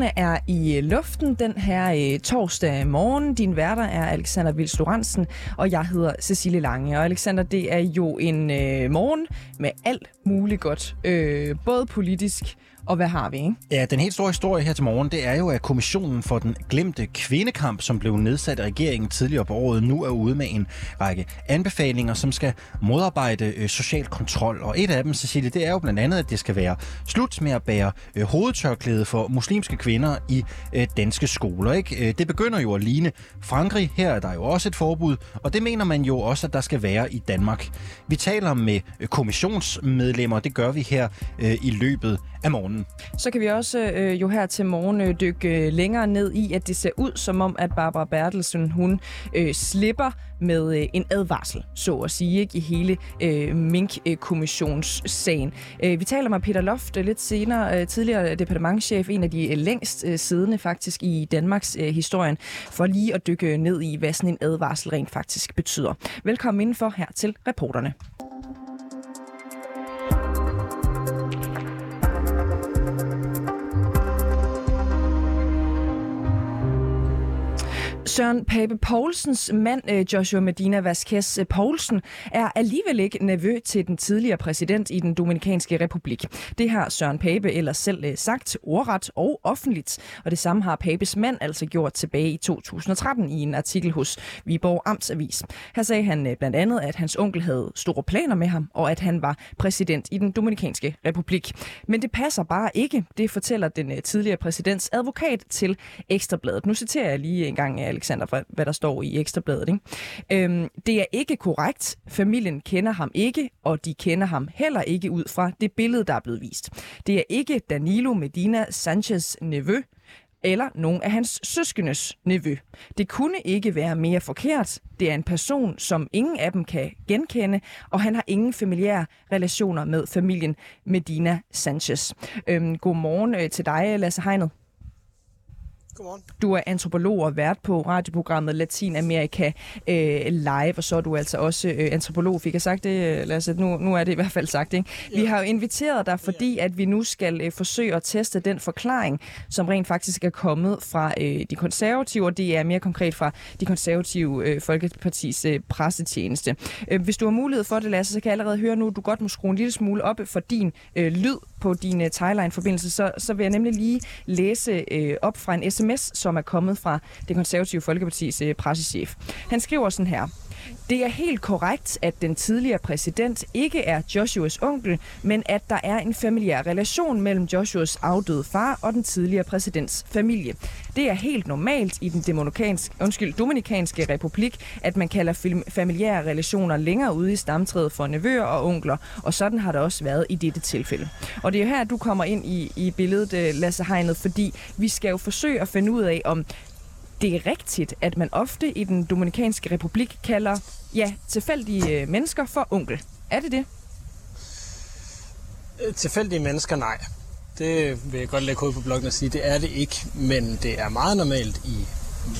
Reporterne er i øh, luften den her øh, torsdag morgen. Din værter er Alexander Vils Lorentzen, og jeg hedder Cecilie Lange. Og Alexander, det er jo en øh, morgen med alt muligt godt. Øh, både politisk og hvad har vi, ikke? Ja, den helt store historie her til morgen, det er jo, at kommissionen for den glemte kvindekamp, som blev nedsat af regeringen tidligere på året, nu er ude med en række anbefalinger, som skal modarbejde øh, social kontrol. Og et af dem, Cecilie, det er jo blandt andet, at det skal være slut med at bære øh, hovedtørklæde for muslimske kvinder i øh, danske skoler. Ikke? Øh, det begynder jo at ligne Frankrig. Her er der jo også et forbud, og det mener man jo også, at der skal være i Danmark. Vi taler med øh, kommissionsmedlemmer, det gør vi her øh, i løbet af morgenen. Mm. Så kan vi også øh, jo her til morgen øh, dykke øh, længere ned i, at det ser ud som om, at Barbara Bertelsen, hun øh, slipper med øh, en advarsel, så at sige, ikke, i hele øh, Mink-kommissionssagen. Øh, vi taler med Peter Loft øh, lidt senere, øh, tidligere departementchef, en af de øh, længst øh, siddende faktisk i Danmarks øh, historien, for lige at dykke ned i, hvad sådan en advarsel rent faktisk betyder. Velkommen indenfor her til reporterne. Søren Pape Poulsens mand, øh, Joshua Medina Vasquez øh, Poulsen, er alligevel ikke nervø til den tidligere præsident i den Dominikanske Republik. Det har Søren Pape ellers selv øh, sagt ordret og offentligt, og det samme har Papes mand altså gjort tilbage i 2013 i en artikel hos Viborg Amtsavis. Her sagde han blandt andet, at hans onkel havde store planer med ham, og at han var præsident i den Dominikanske Republik. Men det passer bare ikke, det fortæller den tidligere præsidents advokat til Ekstrabladet. Nu citerer jeg lige en gang Alexander, for hvad der står i Ekstrabladet. Ikke? Øhm, det er ikke korrekt. Familien kender ham ikke, og de kender ham heller ikke ud fra det billede, der er blevet vist. Det er ikke Danilo Medina Sanchez nevø, eller nogen af hans søskendes nevø. Det kunne ikke være mere forkert. Det er en person, som ingen af dem kan genkende, og han har ingen familiære relationer med familien Medina Sanchez. Øhm, godmorgen øh, til dig, Lasse Hegnet. Godmorgen. Du er antropolog og vært på radioprogrammet Latinamerika øh, Live, og så er du altså også øh, antropolog. Fik jeg sagt det, Lasse? Nu, nu er det i hvert fald sagt, ikke? Ja. Vi har jo inviteret dig, fordi at vi nu skal øh, forsøge at teste den forklaring, som rent faktisk er kommet fra øh, de konservative, og det er mere konkret fra de konservative øh, Folkepartis øh, pressetjeneste. Øh, hvis du har mulighed for det, Lasse, så kan jeg allerede høre nu, at du godt må skrue en lille smule op for din øh, lyd på din øh, Thailand-forbindelse, så, så vil jeg nemlig lige læse øh, op fra en sms sms, som er kommet fra det konservative Folkepartis øh, pressechef. Han skriver sådan her. Det er helt korrekt, at den tidligere præsident ikke er Joshuas onkel, men at der er en familiær relation mellem Joshuas afdøde far og den tidligere præsidents familie. Det er helt normalt i den undskyld, dominikanske republik, at man kalder familiære relationer længere ude i stamtræet for nevøer og onkler, og sådan har det også været i dette tilfælde. Og det er her, du kommer ind i, i billedet, øh, Lasse Hegnet, fordi vi skal jo forsøge at finde ud af, om det er rigtigt, at man ofte i den Dominikanske Republik kalder ja, tilfældige øh, mennesker for onkel. Er det det? Øh, tilfældige mennesker, nej. Det vil jeg godt lægge hovedet på bloggen og sige, det er det ikke. Men det er meget normalt i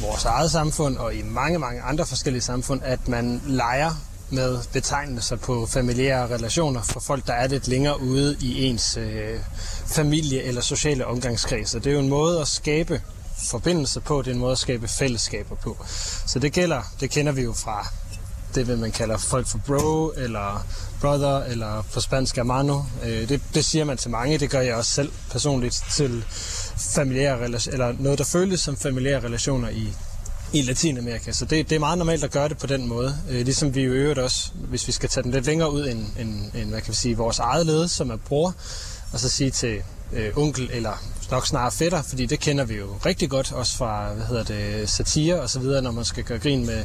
vores eget samfund og i mange, mange andre forskellige samfund, at man leger med betegnelser på familiære relationer for folk, der er lidt længere ude i ens øh, familie eller sociale omgangskreds. Og det er jo en måde at skabe forbindelse på, det er en måde at skabe fællesskaber på. Så det gælder, det kender vi jo fra det, hvad man kalder folk for bro, eller brother, eller på spansk hermano. Øh, det, det siger man til mange, det gør jeg også selv personligt til familiære relationer, eller noget, der føles som familiære relationer i, i Latinamerika. Så det, det er meget normalt at gøre det på den måde. Øh, ligesom vi jo øvrigt også, hvis vi skal tage den lidt længere ud end, end, end hvad kan vi sige, vores eget led, som er bror, og så sige til øh, onkel eller nok snarere fætter, fordi det kender vi jo rigtig godt, også fra hvad hedder det, satire og så videre, når man skal gøre grin med,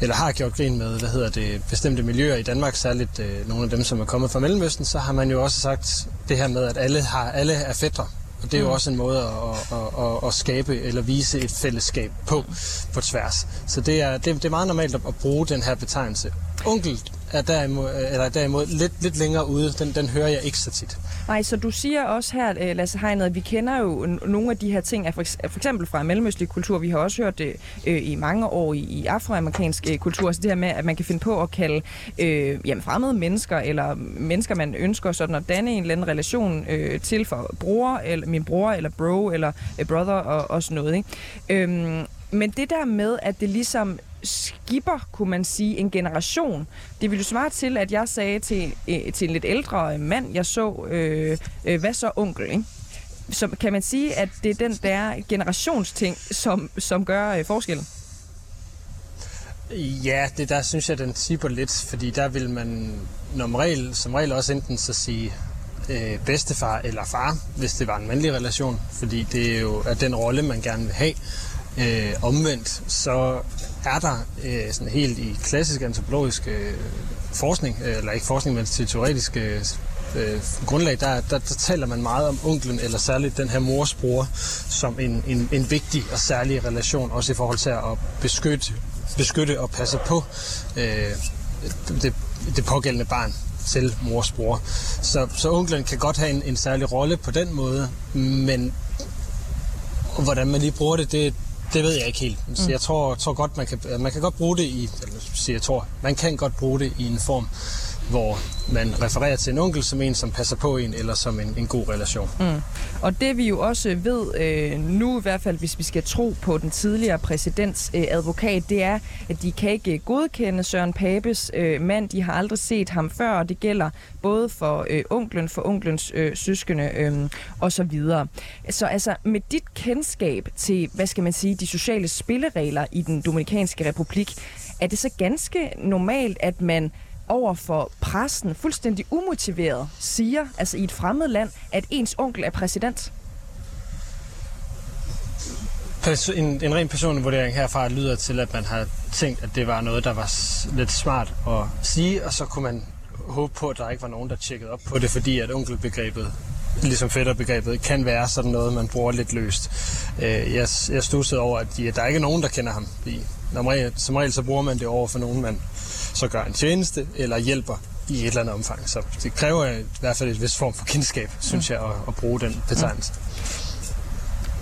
eller har gjort grin med, hvad hedder det, bestemte miljøer i Danmark, særligt øh, nogle af dem, som er kommet fra Mellemøsten, så har man jo også sagt det her med, at alle, har, alle er fætter. Og det er jo mm. også en måde at, at, at, at skabe eller vise et fællesskab på på tværs. Så det er, det, det er meget normalt at, at bruge den her betegnelse. Onkel er derimod, øh, eller derimod lidt, lidt længere ude, den, den hører jeg ikke så tit. Nej, så du siger også her, øh, Lasse Hegnet, at vi kender jo nogle af de her ting, for, eksempel fra mellemøstlig kultur. Vi har også hørt det øh, i mange år i, i afroamerikansk øh, kultur. så det her med, at man kan finde på at kalde øh, jamen, fremmede mennesker, eller mennesker, man ønsker sådan at danne en eller anden relation øh, til for bror, eller min bror, eller bro, eller øh, brother, og, og sådan noget. Ikke? Øhm, men det der med, at det ligesom skipper, kunne man sige, en generation. Det ville jo svare til, at jeg sagde til, øh, til en lidt ældre mand, jeg så, øh, øh, hvad så onkel, ikke? Så kan man sige, at det er den der generationsting, som, som gør øh, forskellen? Ja, det der synes jeg, den tipper lidt, fordi der vil man som regel, som regel også enten så sige øh, bedstefar eller far, hvis det var en mandlig relation, fordi det er jo er den rolle, man gerne vil have. Øh, omvendt, så er der øh, sådan helt i klassisk antropologisk øh, forskning, øh, eller ikke forskning, men til teoretisk øh, øh, grundlag, der, der, der taler man meget om onklen, eller særligt den her mors bror, som en, en, en vigtig og særlig relation, også i forhold til at beskytte, beskytte og passe på øh, det, det pågældende barn til mors bror. Så, så onklen kan godt have en, en særlig rolle på den måde, men hvordan man lige bruger det, det, det ved jeg ikke helt. Så mm. jeg tror, tror godt, man kan, man kan godt bruge det i, eller siger jeg tror, man kan godt bruge det i en form, hvor man refererer til en onkel som en, som passer på en, eller som en, en god relation. Mm. Og det vi jo også ved øh, nu, i hvert fald hvis vi skal tro på den tidligere præsidents øh, advokat, det er, at de kan ikke godkende Søren Papes øh, mand. De har aldrig set ham før, og det gælder både for øh, onklen, for onklens øh, søskende øh, og så videre. Så altså med dit kendskab til, hvad skal man sige, de sociale spilleregler i den Dominikanske Republik, er det så ganske normalt, at man over for pressen fuldstændig umotiveret siger, altså i et fremmed land, at ens onkel er præsident? En, en ren personlig vurdering herfra lyder til, at man har tænkt, at det var noget, der var lidt smart at sige, og så kunne man håbe på, at der ikke var nogen, der tjekkede op på det, fordi at onkelbegrebet ligesom fætterbegrebet, kan være sådan noget, man bruger lidt løst. Øh, jeg, jeg stussede over, at, de, at der ikke er nogen, der kender ham. Som regel, som regel så bruger man det over for nogen, man så gør en tjeneste eller hjælper i et eller andet omfang. Så det kræver i hvert fald et vis form for kendskab, synes jeg, at, at bruge den betegnelse.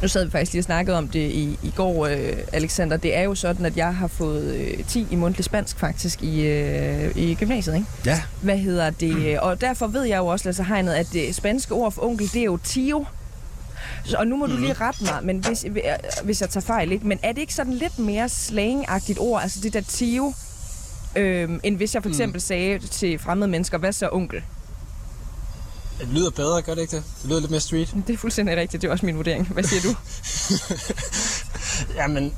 Nu sad vi faktisk lige og snakkede om det i, i går, øh, Alexander. Det er jo sådan, at jeg har fået øh, 10 i mundtlig spansk faktisk i, øh, i gymnasiet, ikke? Ja. Hvad hedder det? Og derfor ved jeg jo også, Lasse Hegnet, at det spanske ord for onkel, det er jo tio. Så, og nu må mm. du lige rette mig, men hvis, hvis jeg tager fejl, ikke? Men er det ikke sådan lidt mere slangagtigt ord, altså det der tio, øh, end hvis jeg for mm. eksempel mm. sagde til fremmede mennesker, hvad så onkel? Det lyder bedre, gør det ikke det? Det lyder lidt mere street. Det er fuldstændig rigtigt, det er også min vurdering. Hvad siger du? Jamen,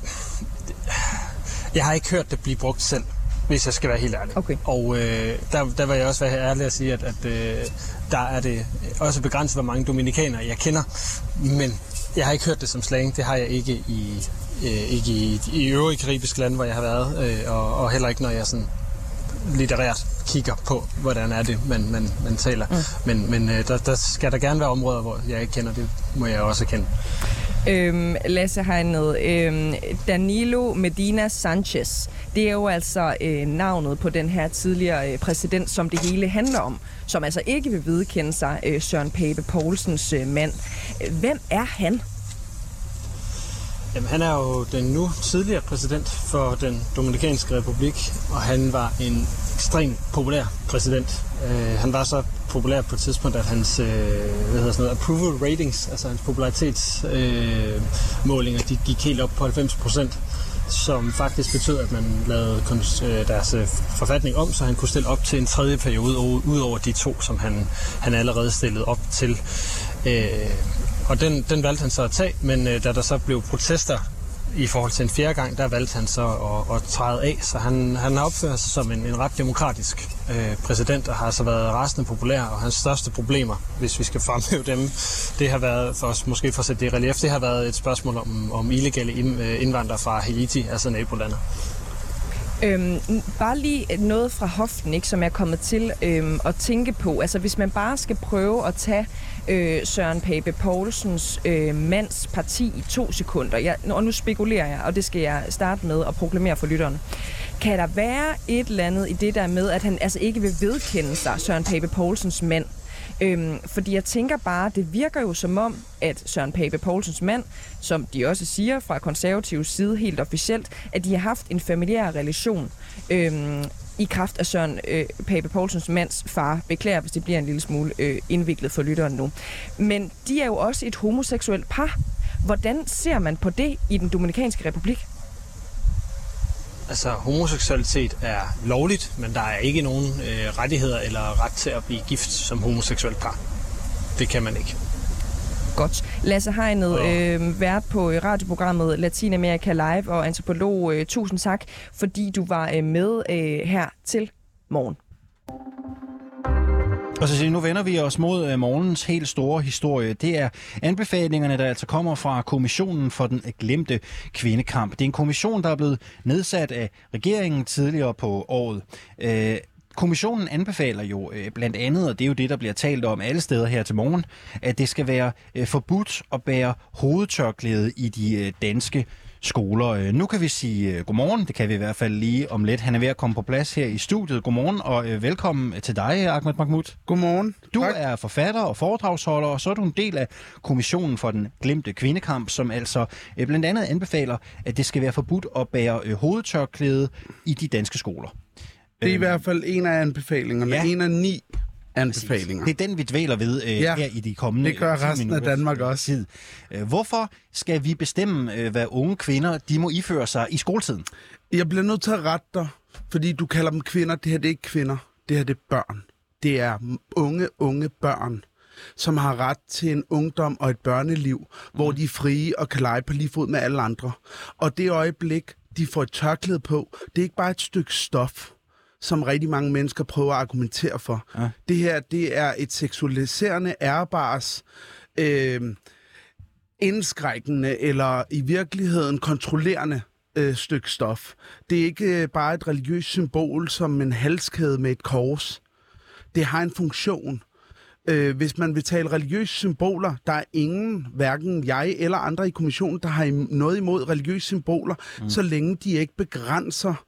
jeg har ikke hørt det blive brugt selv, hvis jeg skal være helt ærlig. Okay. Og øh, der, der vil jeg også være ærlig at sige, at, at øh, der er det også begrænset, hvor mange dominikanere jeg kender. Men jeg har ikke hørt det som slang. Det har jeg ikke i, øh, ikke i, i øvrige karibiske lande, hvor jeg har været. Øh, og, og heller ikke, når jeg sådan litterært kigger på, hvordan er det, man, man, man taler. Mm. Men, men øh, der, der skal der gerne være områder, hvor jeg ikke kender det, må jeg også kende. Øhm, Lasse Hegnet, øhm, Danilo Medina Sanchez, det er jo altså øh, navnet på den her tidligere øh, præsident, som det hele handler om, som altså ikke vil vedkende sig øh, Søren Pape Poulsens øh, mand. Hvem er han? Jamen, han er jo den nu tidligere præsident for den Dominikanske Republik, og han var en ekstremt populær præsident. Øh, han var så populær på et tidspunkt, at hans øh, hvad hedder sådan noget, approval ratings, altså hans popularitetsmålinger, øh, de gik helt op på 90 procent som faktisk betød, at man lavede øh, deres øh, forfatning om, så han kunne stille op til en tredje periode, ud over de to, som han, han allerede stillede op til. Øh, og den, den valgte han så at tage, men øh, da der så blev protester i forhold til en fjerde gang, der valgte han så at, at træde af. Så han, han har opført sig som en, en ret demokratisk øh, præsident, og har så været rasende populær. Og hans største problemer, hvis vi skal fremhæve dem, det har været, for os måske for at sætte det i relief, det har været et spørgsmål om, om illegale øh, indvandrere fra Haiti, altså nabolandet. Øhm, bare lige noget fra hoften, ikke, som jeg er kommet til øhm, at tænke på. Altså hvis man bare skal prøve at tage øh, Søren Pape Poulsens øh, mands parti i to sekunder. Jeg, og nu spekulerer jeg, og det skal jeg starte med at proklamere for lytterne. Kan der være et eller andet i det der med, at han altså ikke vil vedkende sig Søren Pape Poulsens mand? Øhm, fordi jeg tænker bare, det virker jo som om, at Søren Pape Poulsens mand, som de også siger fra konservativ side helt officielt, at de har haft en familiær relation øhm, i kraft af Søren øh, Pape Poulsens mands far. Beklager, hvis det bliver en lille smule øh, indviklet for lytteren nu. Men de er jo også et homoseksuelt par. Hvordan ser man på det i den Dominikanske Republik? Altså, homoseksualitet er lovligt, men der er ikke nogen øh, rettigheder eller ret til at blive gift som homoseksuelt par. Det kan man ikke. Godt. Lasse Hegnet, øh, vært på radioprogrammet Latinamerika Live og antropolog, øh, tusind tak, fordi du var øh, med øh, her til morgen. Og så nu vender vi os mod øh, morgens helt store historie. Det er anbefalingerne, der altså kommer fra Kommissionen for den glemte kvindekamp. Det er en kommission, der er blevet nedsat af regeringen tidligere på året. Øh, kommissionen anbefaler jo øh, blandt andet, og det er jo det, der bliver talt om alle steder her til morgen, at det skal være øh, forbudt at bære hovedtørklæde i de øh, danske skoler. Øh, nu kan vi sige øh, godmorgen, det kan vi i hvert fald lige om lidt. Han er ved at komme på plads her i studiet. Godmorgen og øh, velkommen til dig, Ahmed Mahmoud. Godmorgen. Du tak. er forfatter og foredragsholder, og så er du en del af Kommissionen for den glemte kvindekamp, som altså blandt andet anbefaler, at det skal være forbudt at bære hovedtørklæde i de danske skoler. Det er i hvert fald en af anbefalingerne. Ja. En af ni anbefalinger. Det er den, vi dvæler ved øh, ja, her i de kommende det gør resten af Danmark også. Tid. Øh, hvorfor skal vi bestemme, øh, hvad unge kvinder de må iføre sig i skoletiden? Jeg bliver nødt til at rette dig, fordi du kalder dem kvinder. Det her det er ikke kvinder, det her det er børn. Det er unge, unge børn som har ret til en ungdom og et børneliv, mm. hvor de er frie og kan lege på lige fod med alle andre. Og det øjeblik, de får et tørklæde på, det er ikke bare et stykke stof som rigtig mange mennesker prøver at argumentere for. Ja. Det her, det er et seksualiserende, ærbars, øh, indskrækkende eller i virkeligheden kontrollerende øh, stykke stof. Det er ikke øh, bare et religiøst symbol som en halskæde med et kors. Det har en funktion. Øh, hvis man vil tale religiøse symboler, der er ingen, hverken jeg eller andre i kommissionen, der har noget imod religiøse symboler, mm. så længe de ikke begrænser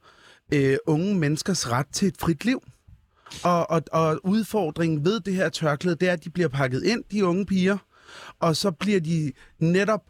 øh, unge menneskers ret til et frit liv. Og, og, og udfordringen ved det her tørklæde, det er, at de bliver pakket ind, de unge piger, og så bliver de netop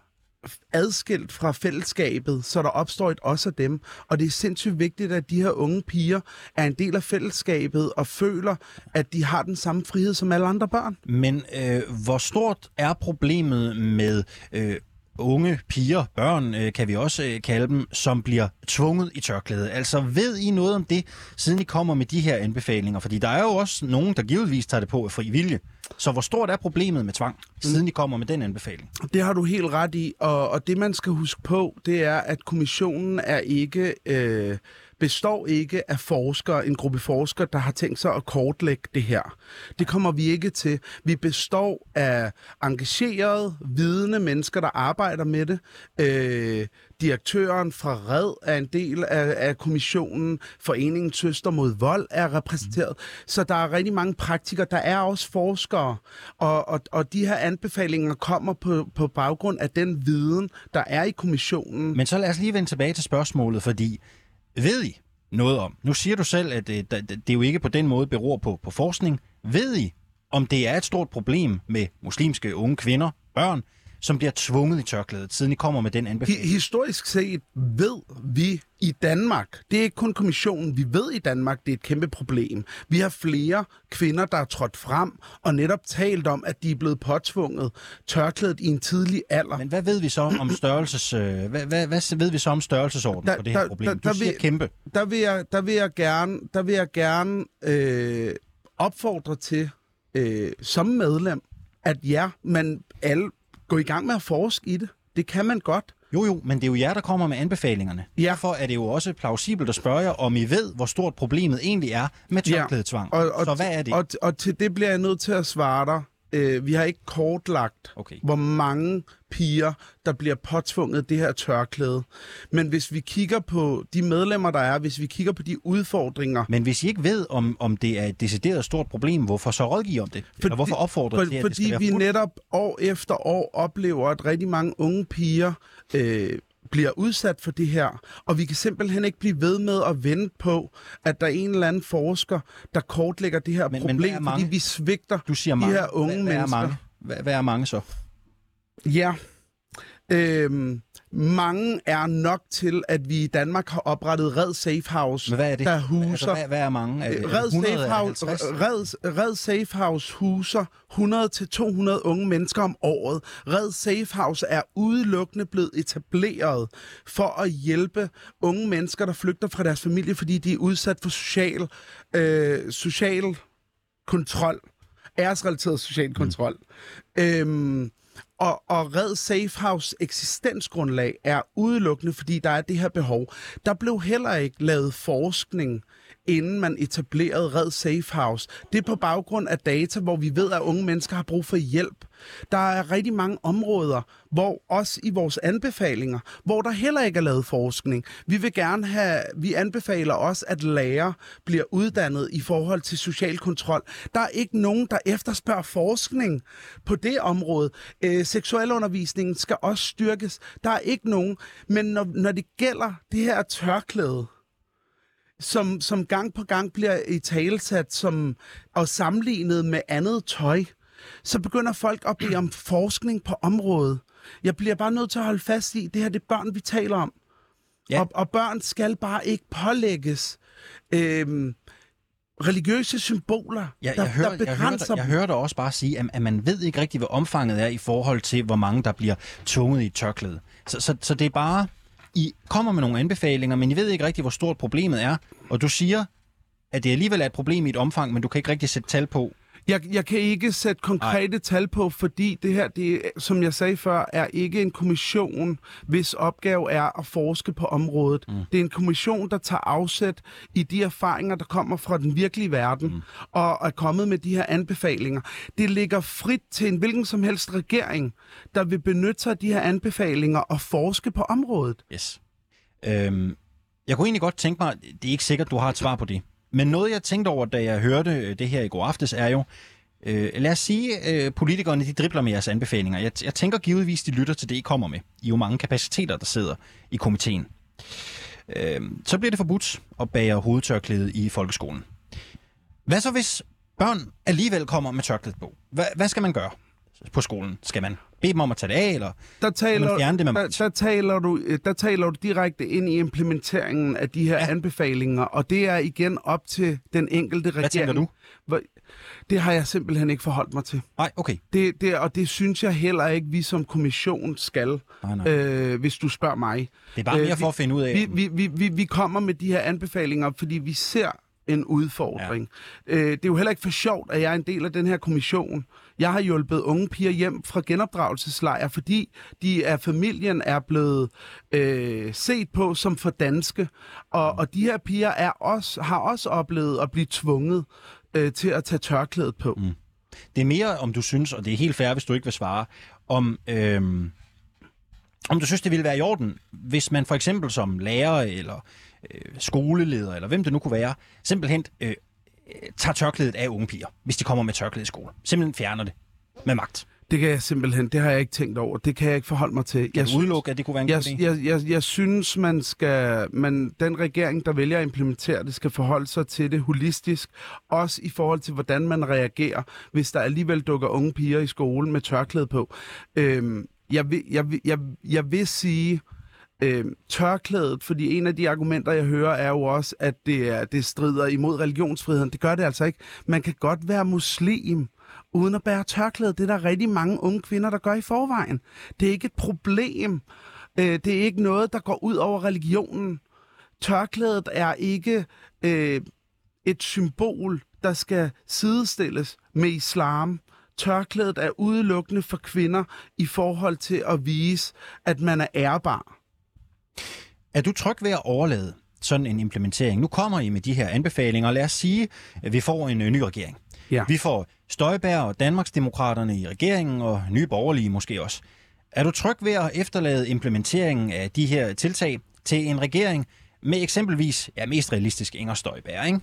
adskilt fra fællesskabet, så der opstår et os af dem. Og det er sindssygt vigtigt, at de her unge piger er en del af fællesskabet og føler, at de har den samme frihed som alle andre børn. Men øh, hvor stort er problemet med øh, unge piger, børn øh, kan vi også øh, kalde dem, som bliver tvunget i tørklæde. Altså ved I noget om det, siden I kommer med de her anbefalinger? Fordi der er jo også nogen, der givetvis tager det på af fri vilje. Så hvor stort er problemet med tvang, siden I kommer med den anbefaling? Det har du helt ret i, og, og det man skal huske på, det er, at kommissionen er ikke... Øh, består ikke af forskere, en gruppe forskere, der har tænkt sig at kortlægge det her. Det kommer vi ikke til. Vi består af engagerede, vidende mennesker, der arbejder med det. Øh, direktøren fra RED er en del af, af kommissionen. Foreningen Søster mod Vold er repræsenteret. Så der er rigtig mange praktikere. Der er også forskere. Og, og, og de her anbefalinger kommer på, på baggrund af den viden, der er i kommissionen. Men så lad os lige vende tilbage til spørgsmålet, fordi ved I noget om? Nu siger du selv, at øh, det, det jo ikke på den måde beror på, på forskning. Ved I, om det er et stort problem med muslimske unge kvinder, børn, som bliver tvunget i tørklædet, siden I kommer med den anbefaling? Historisk set ved vi i Danmark, det er ikke kun kommissionen, vi ved i Danmark, det er et kæmpe problem. Vi har flere kvinder, der er trådt frem og netop talt om, at de er blevet påtvunget tørklædet i en tidlig alder. Men hvad ved vi så om størrelses, øh, hvad, hvad, hvad ved vi så om størrelsesorden der, på det her der, problem? Der, der, du siger vil, kæmpe. Der vil jeg, der vil jeg gerne, der vil jeg gerne øh, opfordre til, øh, som medlem, at ja, man alle gå i gang med at forske i det. Det kan man godt. Jo, jo, men det er jo jer, der kommer med anbefalingerne. Ja. Derfor er det jo også plausibelt at spørge jer, om I ved, hvor stort problemet egentlig er med tørklædetvang. Ja. Og, og, Så hvad er det? Og, og til det bliver jeg nødt til at svare dig. Øh, vi har ikke kortlagt, okay. hvor mange piger, der bliver påtvunget det her tørklæde. Men hvis vi kigger på de medlemmer, der er, hvis vi kigger på de udfordringer... Men hvis I ikke ved, om, om det er et decideret stort problem, hvorfor så rådgive om det? Fordi, Eller hvorfor opfordrer for, til, at Fordi det vi netop år efter år oplever, at rigtig mange unge piger øh, bliver udsat for det her, og vi kan simpelthen ikke blive ved med at vente på, at der er en eller anden forsker, der kortlægger det her Men- men problem, er mange? fordi vi svigter Du siger de mange. her unge hvad, hvad er mennesker. mange? Hvad, hvad er mange så? Ja. Øhm, mange er nok til, at vi i Danmark har oprettet Red Safe House, Men hvad er det? der huser... Altså, hvad, hvad er mange? Er det Red 100, Safe, House, 50? Red, Red Safe House huser 100-200 unge mennesker om året. Red Safe House er udelukkende blevet etableret for at hjælpe unge mennesker, der flygter fra deres familie, fordi de er udsat for social, øh, social kontrol. Æresrelateret social kontrol. Mm. Øhm, og, og Red Safe House eksistensgrundlag er udelukkende, fordi der er det her behov. Der blev heller ikke lavet forskning, inden man etablerede Red Safe House. Det er på baggrund af data, hvor vi ved, at unge mennesker har brug for hjælp. Der er rigtig mange områder, hvor også i vores anbefalinger, hvor der heller ikke er lavet forskning. Vi vil gerne have, vi anbefaler også, at lærere bliver uddannet i forhold til social kontrol. Der er ikke nogen, der efterspørger forskning på det område. Øh, seksualundervisningen skal også styrkes. Der er ikke nogen. Men når, når det gælder det her tørklæde, som, som gang på gang bliver i talesat som, og sammenlignet med andet tøj, så begynder folk at bede om forskning på området. Jeg bliver bare nødt til at holde fast i, det her det er børn, vi taler om. Ja. Og, og børn skal bare ikke pålægges øhm, religiøse symboler, Ja, der, jeg, hører, der jeg, hører, begrænser dig- jeg hører dig også bare sige, at, at man ved ikke rigtig, hvad omfanget er i forhold til, hvor mange der bliver tvunget i tørklæde. Så, så, så det er bare, i kommer med nogle anbefalinger, men I ved ikke rigtig, hvor stort problemet er. Og du siger, at det alligevel er et problem i et omfang, men du kan ikke rigtig sætte tal på. Jeg, jeg kan ikke sætte konkrete Ej. tal på, fordi det her, det, som jeg sagde før, er ikke en kommission, hvis opgave er at forske på området. Mm. Det er en kommission, der tager afsæt i de erfaringer, der kommer fra den virkelige verden, mm. og er kommet med de her anbefalinger. Det ligger frit til en hvilken som helst regering, der vil benytte sig af de her anbefalinger og forske på området. Yes. Øhm, jeg kunne egentlig godt tænke mig, det er ikke sikkert, du har et svar på det, men noget, jeg tænkte over, da jeg hørte øh, det her i går aftes, er jo, øh, lad os sige, øh, politikerne de dribler med jeres anbefalinger. Jeg, jeg tænker givetvis, de lytter til det, I kommer med. I er jo mange kapaciteter, der sidder i komiteen. Øh, så bliver det forbudt at bære hovedtørklæde i folkeskolen. Hvad så, hvis børn alligevel kommer med tørklæde på? Hvad, hvad skal man gøre på skolen? Skal man bede dem om at tage det af, eller Der taler, man fjerne det med der, der, taler du, øh, der taler du direkte ind i implementeringen af de her Ja. anbefalinger, og det er igen op til den enkelte regering. hvad tænker du? Hvor- Det har jeg simpelthen ikke forholdt mig til. Nej, okay. Det, det, og det synes jeg heller ikke, vi som kommission skal, Nej, nej. øh, hvis du spørger mig. Det er bare mere øh, for at finde ud af... Vi, vi, vi, vi, vi kommer med de her anbefalinger, fordi vi ser en udfordring. Ja. Øh, det er jo heller ikke for sjovt, at jeg er en del af den her kommission. Jeg har hjulpet unge piger hjem fra genopdragelseslejre, fordi de af familien er blevet øh, set på som for danske. Og, og de her piger er også, har også oplevet at blive tvunget øh, til at tage tørklædet på. Mm. Det er mere, om du synes, og det er helt fair, hvis du ikke vil svare, om, øhm, om du synes, det ville være i orden, hvis man for eksempel som lærer eller øh, skoleleder, eller hvem det nu kunne være, simpelthen øh, øh, tager tørklædet af unge piger, hvis de kommer med tørklæde i skole. Simpelthen fjerner det med magt. Det kan jeg simpelthen, det har jeg ikke tænkt over. Det kan jeg ikke forholde mig til. Kan jeg du udelukke, at det kunne være en jeg, jeg, jeg, jeg synes, man skal, man, den regering, der vælger at implementere det, skal forholde sig til det holistisk. Også i forhold til, hvordan man reagerer, hvis der alligevel dukker unge piger i skolen med tørklæde på. Øhm, jeg, vil, jeg, vil, jeg, jeg vil sige, øh, øh, tørklædet, fordi en af de argumenter, jeg hører, er jo også, at det, er, det strider imod religionsfriheden. Det gør det altså ikke. Man kan godt være muslim, uden at bære tørklæde. Det er der rigtig mange unge kvinder, der gør i forvejen. Det er ikke et problem. Øh, det er ikke noget, der går ud over religionen. Tørklædet er ikke øh, et symbol, der skal sidestilles med islam. Tørklædet er udelukkende for kvinder i forhold til at vise, at man er ærbar. Er du tryg ved at overlade sådan en implementering? Nu kommer I med de her anbefalinger, og lad os sige, at vi får en øh, ny regering. Ja. Vi får Støjbær og Danmarksdemokraterne i regeringen, og nye borgerlige måske også. Er du tryg ved at efterlade implementeringen af de her tiltag til en regering med eksempelvis, ja mest realistisk, Inger Støjbær, ikke?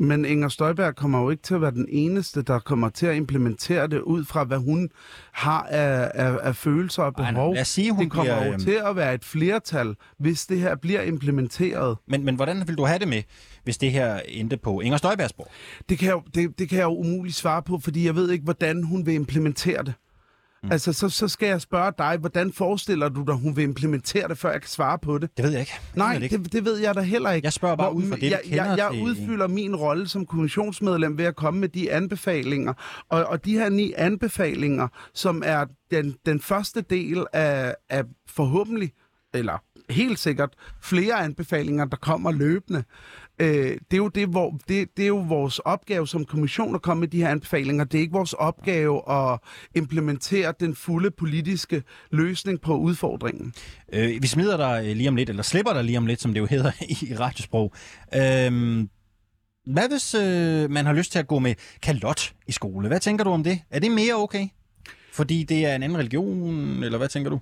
Men Inger Støjberg kommer jo ikke til at være den eneste, der kommer til at implementere det ud fra, hvad hun har af, af, af følelser og Ej, behov. lad os sige, hun det kommer bliver, jo øhm, til at være et flertal, hvis det her bliver implementeret. Men, men hvordan vil du have det med, hvis det her endte på Inger Støjbergs bord? Det kan, jeg, det, det kan jeg jo umuligt svare på, fordi jeg ved ikke, hvordan hun vil implementere det. Mm. Altså, så, så skal jeg spørge dig, hvordan forestiller du dig, hun vil implementere det, før jeg kan svare på det? Det ved jeg ikke. Jeg Nej, det ikke. det, det ved jeg da heller ikke. Jeg spørger bare Hvor- ud fra det, jeg, kender jeg, jeg til- udfylder min rolle som kommissionsmedlem ved at komme med de anbefalinger. Og, og de her ni anbefalinger, som er den, den første del af, af forhåbentlig, eller helt sikkert, flere anbefalinger, der kommer løbende. Øh, det, er jo det, hvor, det, det er jo vores opgave som kommission at komme med de her anbefalinger. Det er ikke vores opgave at implementere den fulde politiske løsning på udfordringen. Øh, vi smider dig øh, lige om lidt, eller slipper dig lige om lidt, som det jo hedder i radiosprog. Øh, hvad hvis øh, man har lyst til at gå med kalot i skole? Hvad tænker du om det? Er det mere okay? Fordi det er en anden religion, eller hvad tænker du?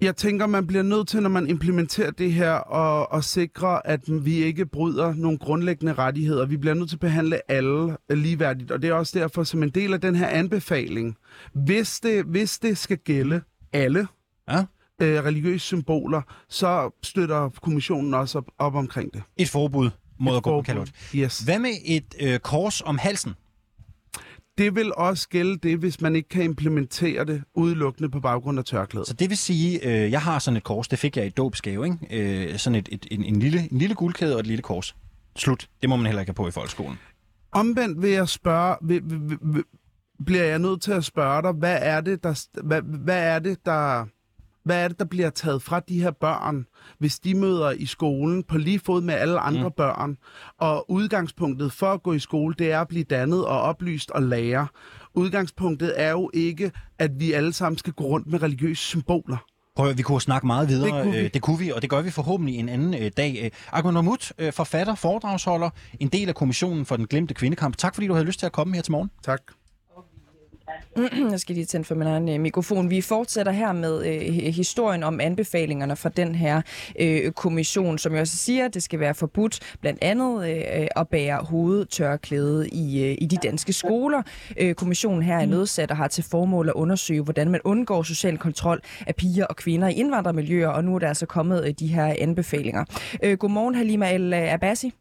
Jeg tænker, man bliver nødt til, når man implementerer det her, at, at sikre, at vi ikke bryder nogle grundlæggende rettigheder. Vi bliver nødt til at behandle alle ligeværdigt, og det er også derfor, som en del af den her anbefaling, hvis det, hvis det skal gælde alle Ja? øh, religiøse symboler, så støtter kommissionen også op, op omkring det. Et forbud mod at gå Forbud. kalot. Yes. Hvad med et øh, kors om halsen? Det vil også gælde det, hvis man ikke kan implementere det udelukkende på baggrund af tørklædet. Så det vil sige, øh, jeg har sådan et kors, det fik jeg i dåbsgave, ikke? Øh, sådan et, et, en, en, lille, en lille guldkæde og et lille kors. Slut. Det må man heller ikke have på i folkeskolen. Omvendt vil jeg spørge, vil, vil, vil, vil, bliver jeg nødt til at spørge dig, hvad er det, der, hvad, hvad er det, der, hvad er det, der bliver taget fra de her børn, hvis de møder i skolen på lige fod med alle andre mm. børn? Og udgangspunktet for at gå i skole, det er at blive dannet og oplyst og lære. Udgangspunktet er jo ikke, at vi alle sammen skal gå rundt med religiøse symboler. Prøv, at- vi kunne snakke meget videre. Det kunne vi. Øh, det kunne vi, og det gør vi forhåbentlig en anden øh, dag. Øh, Ahmed Mahmoud, øh, forfatter, foredragsholder, en del af kommissionen for den glemte kvindekamp. Tak fordi du havde lyst til at komme her til morgen. Tak. Jeg skal lige tænde for min egen øh, mikrofon. Vi fortsætter her med øh, hi- historien om anbefalingerne fra den her øh, kommission, som jo også siger, at det skal være forbudt blandt andet øh, at bære hovedtørklæde i, øh, i de danske skoler. Øh, kommissionen her er nedsat og har til formål at undersøge, hvordan man undgår social kontrol af piger og kvinder i indvandrermiljøer, og nu er der altså kommet øh, de her anbefalinger. Øh, godmorgen, Halima El Abassi.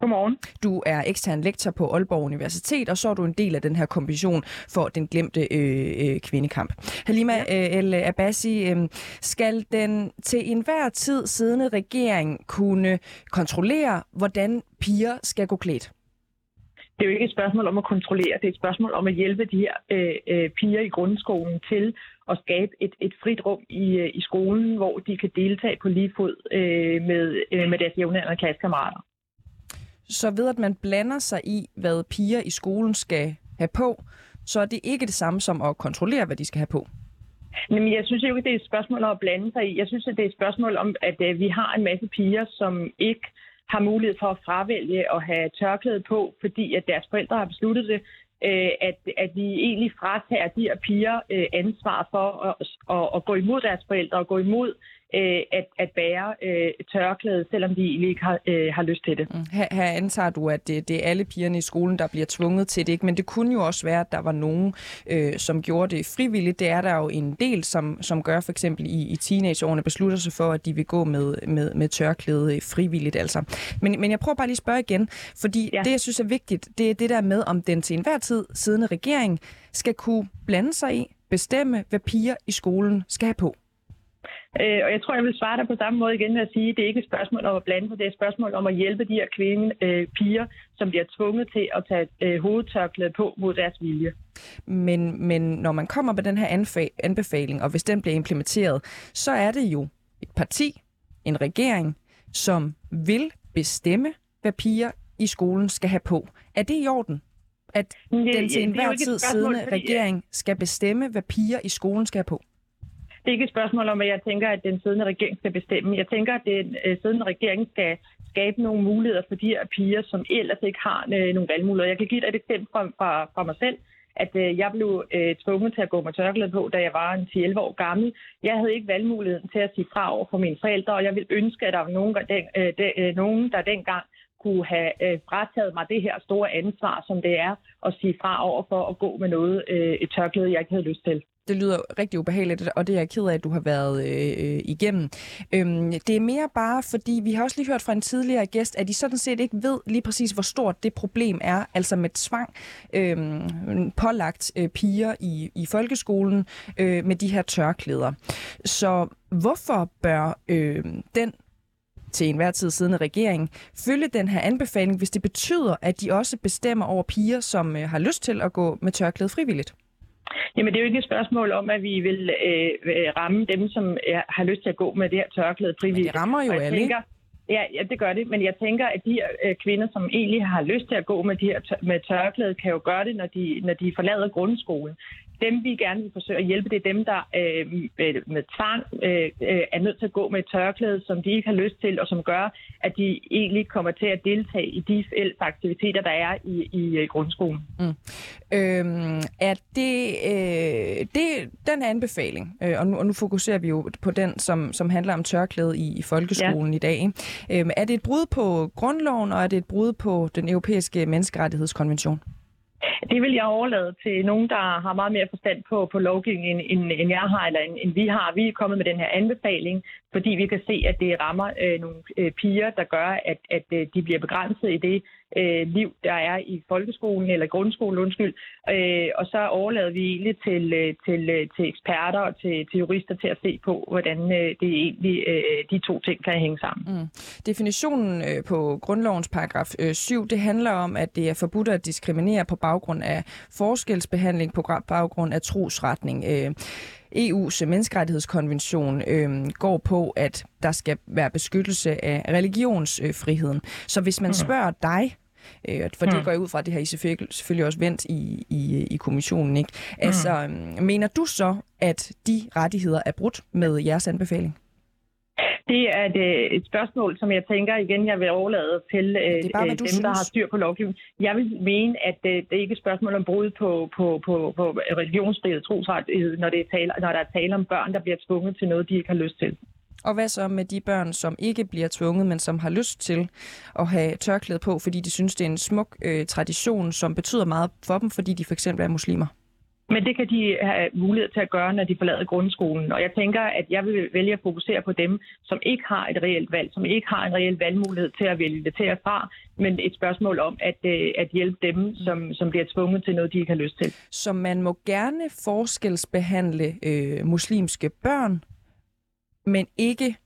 Godmorgen. Du er ekstern lektor på Aalborg Universitet, og så er du en del af den her kommission for den glemte øh, øh, kvindekamp. Halima ja. øh, El Abassi, øh, skal den til enhver tid siddende regering kunne kontrollere, hvordan piger skal gå klædt? Det er jo ikke et spørgsmål om at kontrollere, det er et spørgsmål om at hjælpe de her øh, øh, piger i grundskolen til at skabe et, et frit rum i, øh, i skolen, hvor de kan deltage på lige fod øh, med, øh, med deres jævnaldrende klassekammerater. Så ved at man blander sig i, hvad piger i skolen skal have på, så er det ikke det samme som at kontrollere, hvad de skal have på. Men jeg synes jo ikke, det er et spørgsmål om at blande sig i. Jeg synes, at det er et spørgsmål om, at øh, vi har en masse piger, som ikke har mulighed for at fravælge at have tørklæde på, fordi at deres forældre har besluttet det, øh, at, at vi egentlig fratager de her piger øh, ansvar for at, at, at gå imod deres forældre og gå imod øh, at, at bære øh, tørklæde, selvom de egentlig ikke har, øh, har lyst til det. Mm. Her, her antager du, at det, det er alle pigerne i skolen, der bliver tvunget til det, ikke? men det kunne jo også være, at der var nogen, øh, som gjorde det frivilligt. Det er der jo en del, som, som gør for eksempel i, i teenageårene, beslutter sig for, at de vil gå med, med, med tørklæde øh, frivilligt. Altså. Men, men jeg prøver bare lige at spørge igen, fordi. Ja. det, jeg synes er vigtigt, det er det der med, om den til enhver tid siddende regering skal kunne blande sig i, bestemme, hvad piger i skolen skal have på. Øh, og jeg tror, jeg vil svare dig på samme måde igen med at sige, at det er ikke et spørgsmål om at blande sig, det er et spørgsmål om at hjælpe de her kvinde, øh, piger, som bliver tvunget til at tage øh, hovedtørklæde på mod deres vilje. Men, men når man kommer med den her anfa- anbefaling, og hvis den bliver implementeret, så er det jo et parti, en regering, som vil bestemme, hvad piger i skolen skal have på. Er det i orden? At den til er enhver tid siddende regering skal bestemme, hvad piger i skolen skal have på? Det er ikke et spørgsmål om, at jeg tænker, at den siddende regering skal bestemme. Jeg tænker, at den øh, siddende regering skal skabe nogle muligheder for de her piger, som ellers ikke har øh, nogle valgmuligheder. Jeg kan give dig et eksempel fra, fra, fra mig selv at øh, jeg blev øh, tvunget til at gå med tørklæde på, da jeg var en 10-11 år gammel. Jeg havde ikke valgmuligheden til at sige fra over for mine forældre, og jeg ville ønske, at der var nogen, der, den, øh, de, øh, nogen, der dengang kunne have øh, frataget mig det her store ansvar, som det er at sige fra over for at gå med noget, øh, et tørklæde, jeg ikke havde lyst til det lyder rigtig ubehageligt, og det er jeg ked af, at du har været øh, øh igennem. Øhm, det er mere bare, fordi vi har også lige hørt fra en tidligere gæst, at de sådan set ikke ved lige præcis, hvor stort det problem er, altså med tvang øh, pålagt øh, piger i, i folkeskolen øh, med de her tørklæder. Så hvorfor bør øh, den til enhver tid siddende regering følge den her anbefaling, hvis det betyder, at de også bestemmer over piger, som øh, har lyst til at gå med tørklæde frivilligt? Jamen, det er jo ikke et spørgsmål om, at vi vil øh, øh ramme dem, som er, har lyst til at gå med det her tørklæde frivilligt. Men det rammer jo alle, tænker, Ja, ja, det gør det. Men jeg tænker, at de øh, kvinder, som egentlig har lyst til at gå med, de her tør- med tørklæde, kan jo gøre det, når de, når de forlader grundskolen dem, vi gerne vil forsøge at hjælpe, det er dem, der øh, med tvang øh, øh, er nødt til at gå med et tørklæde, som de ikke har lyst til, og som gør, at de egentlig kommer til at deltage i de fælles aktiviteter, der er i, i øh, grundskolen. Mm. Øhm, er det, øh, det den anbefaling, øh, og, nu, og nu fokuserer vi jo på den, som, som handler om tørklæde i, i folkeskolen ja. i dag. Øh, er det et brud på grundloven, og er det et brud på den europæiske menneskerettighedskonvention? Det vil jeg overlade til nogen, der har meget mere forstand på, på lovgivningen, end, end jeg har, eller end, end vi har. Vi er kommet med den her anbefaling, fordi vi kan se, at det rammer øh, nogle øh, piger, der gør, at, at øh, de bliver begrænset i det øh, liv, der er i folkeskolen eller grundskolen, undskyld. Øh, og så overlader vi egentlig til, øh, til, øh, til eksperter og til, til jurister til at se på, hvordan øh, det egentlig øh, de to ting kan hænge sammen. Mm. Definitionen øh, på grundlovens paragraf øh, 7, det handler om, at det er forbudt at diskriminere på baggrund af forskelsbehandling på baggrund af trosretning. Øh, EU's menneskerettighedskonvention øh, går på, at der skal være beskyttelse af religionsfriheden. Så hvis man mm. spørger dig, øh, for det mm. går jeg ud fra, at det har I selvfølgelig, selvfølgelig også vendt i, i, i kommissionen, ikke? Altså, øh, mener du så, at de rettigheder er brudt med jeres anbefaling? Det er et, et spørgsmål, som jeg tænker igen, jeg vil overlade til øh, bare, dem, synes. der har styr på lovgivningen. Jeg vil mene, at øh, det er ikke et spørgsmål om brud på, på, på, på religionsfrihed trosrettighed, når, det er tale, når der er tale om børn, der bliver tvunget til noget, de ikke har lyst til. Og hvad så med de børn, som ikke bliver tvunget, men som har lyst til at have tørklæde på, fordi de synes, det er en smuk øh, tradition, som betyder meget for dem, fordi de for eksempel er muslimer? Men det kan de have mulighed til at gøre, når de forlader grundskolen. Og jeg tænker, at jeg vil vælge at fokusere på dem, som ikke har et reelt valg, som ikke har en reel valgmulighed til at vælge det til at fra, men et spørgsmål om at, øh, at hjælpe dem, som, som bliver tvunget til noget, de ikke har lyst til. Så man må gerne forskelsbehandle øh, muslimske børn, men ikke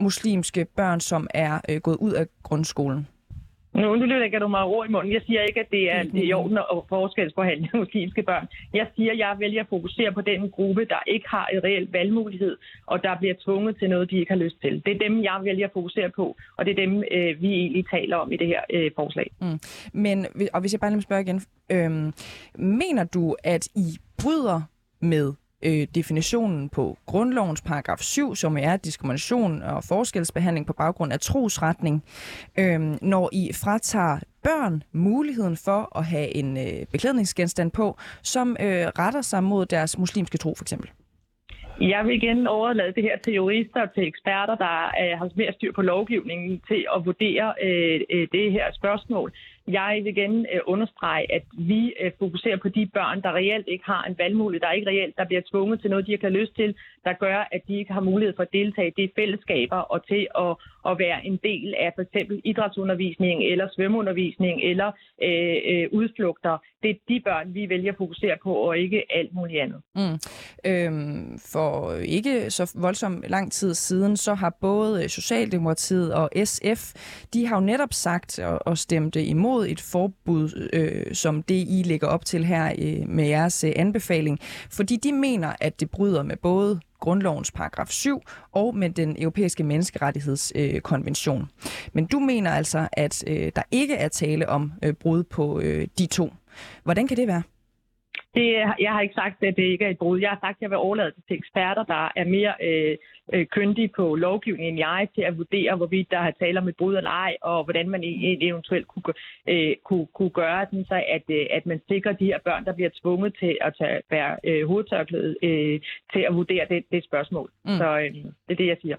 muslimske børn, som er øh, gået ud af grundskolen? Nu, nu lægger du mig ord i munden. Jeg siger ikke, at det er, det er i orden at forskelsbehandle muslimske børn. Jeg siger, at jeg vælger at fokusere på den gruppe, der ikke har et reelt valgmulighed, og der bliver tvunget til noget, de ikke har lyst til. Det er dem, jeg vælger at fokusere på, og det er dem, øh, vi egentlig taler om i det her øh, forslag. Mm. Men, og hvis jeg bare lige spørger igen. Øh, mener du, at I bryder med øh, definitionen på grundlovens paragraf 7, som er diskrimination og forskelsbehandling på baggrund af trosretning, øh, når I fratager børn muligheden for at have en øh, beklædningsgenstand på, som øh, retter sig mod deres muslimske tro for eksempel? Jeg vil igen overlade det her til jurister og til eksperter, der øh, har mere styr på lovgivningen til at vurdere øh, øh det her spørgsmål. Jeg vil igen øh, understrege, at vi øh, fokuserer på de børn, der reelt ikke har en valgmulighed, der ikke reelt der bliver tvunget til noget, de ikke har lyst til, der gør, at de ikke har mulighed for at deltage i de fællesskaber og til at, at være en del af for eksempel idrætsundervisning eller svømmeundervisning eller øh, øh, udflugter. Det er de børn, vi vælger at fokusere på, og ikke alt muligt andet. Mm. Øhm, for ikke så voldsomt lang tid siden, så har både Socialdemokratiet og SF, de har jo netop sagt og, og stemt imod et forbud, øh, som det I lægger op til her øh, med jeres øh, anbefaling, fordi de mener, at det bryder med både grundlovens paragraf 7 og med den europæiske menneskerettighedskonvention. Øh, Men du mener altså, at øh, der ikke er tale om øh, brud på øh, de to. Hvordan kan det være? Det, jeg har ikke sagt, at det ikke er et brud. Jeg har sagt, at jeg vil overlade det til eksperter, der er mere øh, øh, kyndige på lovgivningen end jeg, til at vurdere, hvorvidt der har tale om et brud eller ej, og hvordan man e- eventuelt kunne, øh, kunne, kunne gøre den, så at, øh, at man sikrer de her børn, der bliver tvunget til at tage, bære øh, hovedtørklæde, øh, til at vurdere det, det spørgsmål. Mm. Så øh, det er det, jeg siger.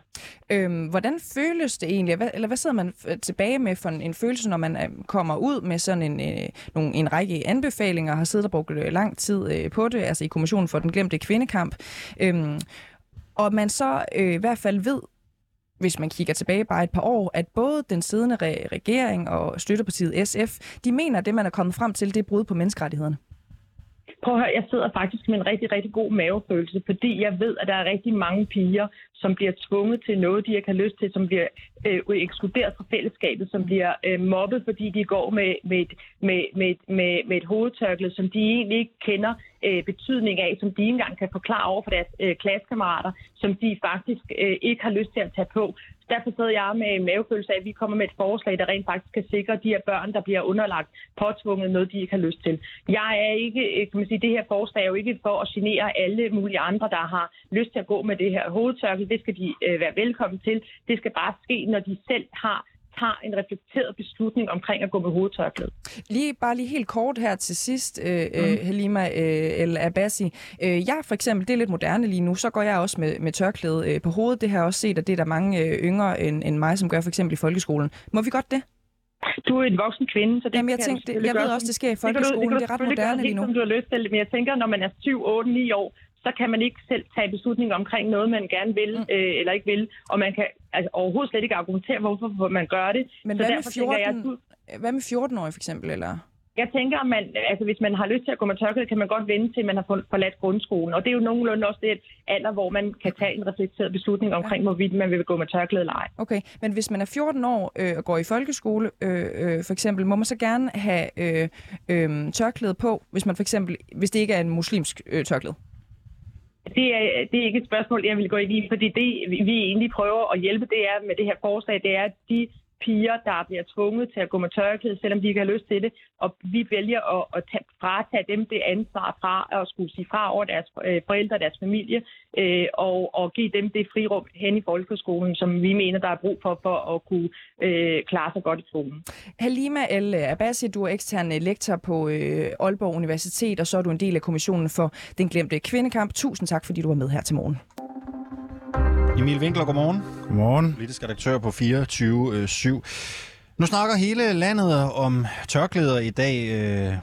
Øhm, hvordan føles det egentlig, hvad, eller hvad sidder man tilbage med for en, en følelse, når man øh, kommer ud med sådan en, øh, nogle, en række anbefalinger, har siddet og brugt øh, lang tid øh, på det, altså i Kommissionen for den glemte kvindekamp, øhm, og man så øh, i hvert fald ved, hvis man kigger tilbage bare et par år, at både den siddende re- regering og støttepartiet SF, de mener, at det, man er kommet frem til, det er brud på menneskerettighederne. Prøv at høre, jeg sidder faktisk med en rigtig, rigtig god mavefølelse, fordi jeg ved, at der er rigtig mange piger, som bliver tvunget til noget, de ikke har lyst til, som bliver øh, ekskluderet fra fællesskabet, som bliver øh, mobbet, fordi de går med, med, med, med, med, med et hovedtørklæde, som de egentlig ikke kender øh, betydning af, som de ikke engang kan forklare over for deres øh, klassekammerater, som de faktisk øh, ikke har lyst til at tage på. Derfor sidder jeg med en mavefølelse af, at vi kommer med et forslag, der rent faktisk kan sikre de her børn, der bliver underlagt påtvunget noget, de ikke har lyst til. Jeg er ikke, øh, kan man sige, det her forslag er jo ikke for at genere alle mulige andre, der har lyst til at gå med det her hovedtørklæde. Det skal de øh, være velkommen til. Det skal bare ske, når de selv har tager en reflekteret beslutning omkring at gå med hovedtørklæde. Lige, bare lige helt kort her til sidst, øh, mm. Halima øh, El Abassi. Øh, jeg for eksempel, det er lidt moderne lige nu, så går jeg også med, med tørklæde øh, på hovedet. Det har jeg også set, at det er der mange øh, yngre end, end mig, som gør for eksempel i folkeskolen. Må vi godt det? Du er en voksen kvinde, så det Jamen, jeg, tænkte, jeg ved også, det sker i folkeskolen. Det, det, det er ret moderne lige nu. Som du har lyst til, men jeg tænker, når man er 7, 8, 9 år, så kan man ikke selv tage beslutninger omkring noget, man gerne vil mm. øh, eller ikke vil, og man kan altså, overhovedet slet ikke argumentere, hvorfor man gør det. Men så hvad, med 14, jeg, du... hvad med 14-årige for eksempel? Eller? Jeg tænker, at man, altså, hvis man har lyst til at gå med tørklæde, kan man godt vente til, at man har forladt grundskolen. Og det er jo nogenlunde også det alder, hvor man kan tage en reflekteret beslutning omkring, hvorvidt man vil gå med tørklæde eller ej. Okay, men hvis man er 14 år øh, og går i folkeskole, øh, øh, for eksempel, må man så gerne have øh, øh, tørklæde på, hvis man for eksempel, hvis det ikke er en muslimsk øh, tørklæde? Det er, det er ikke et spørgsmål, jeg vil gå ind i, fordi det, vi egentlig prøver at hjælpe, det er med det her forslag, det er, at de piger, der bliver tvunget til at gå med tørklæde, selvom de ikke har lyst til det. Og vi vælger at, at tage, fratage dem det ansvar fra at skulle sige fra over deres øh, forældre og deres familie, øh, og, og give dem det frirum hen i folkeskolen, som vi mener, der er brug for, for at kunne øh, klare sig godt i skolen. Halima El øh, Abassi, du er ekstern øh, lektor på øh, Aalborg Universitet, og så er du en del af kommissionen for den glemte kvindekamp. Tusind tak, fordi du var med her til morgen. Emil Winkler, godmorgen. Godmorgen. Politisk redaktør på 24-7. Nu snakker hele landet om tørklæder i dag. Øh,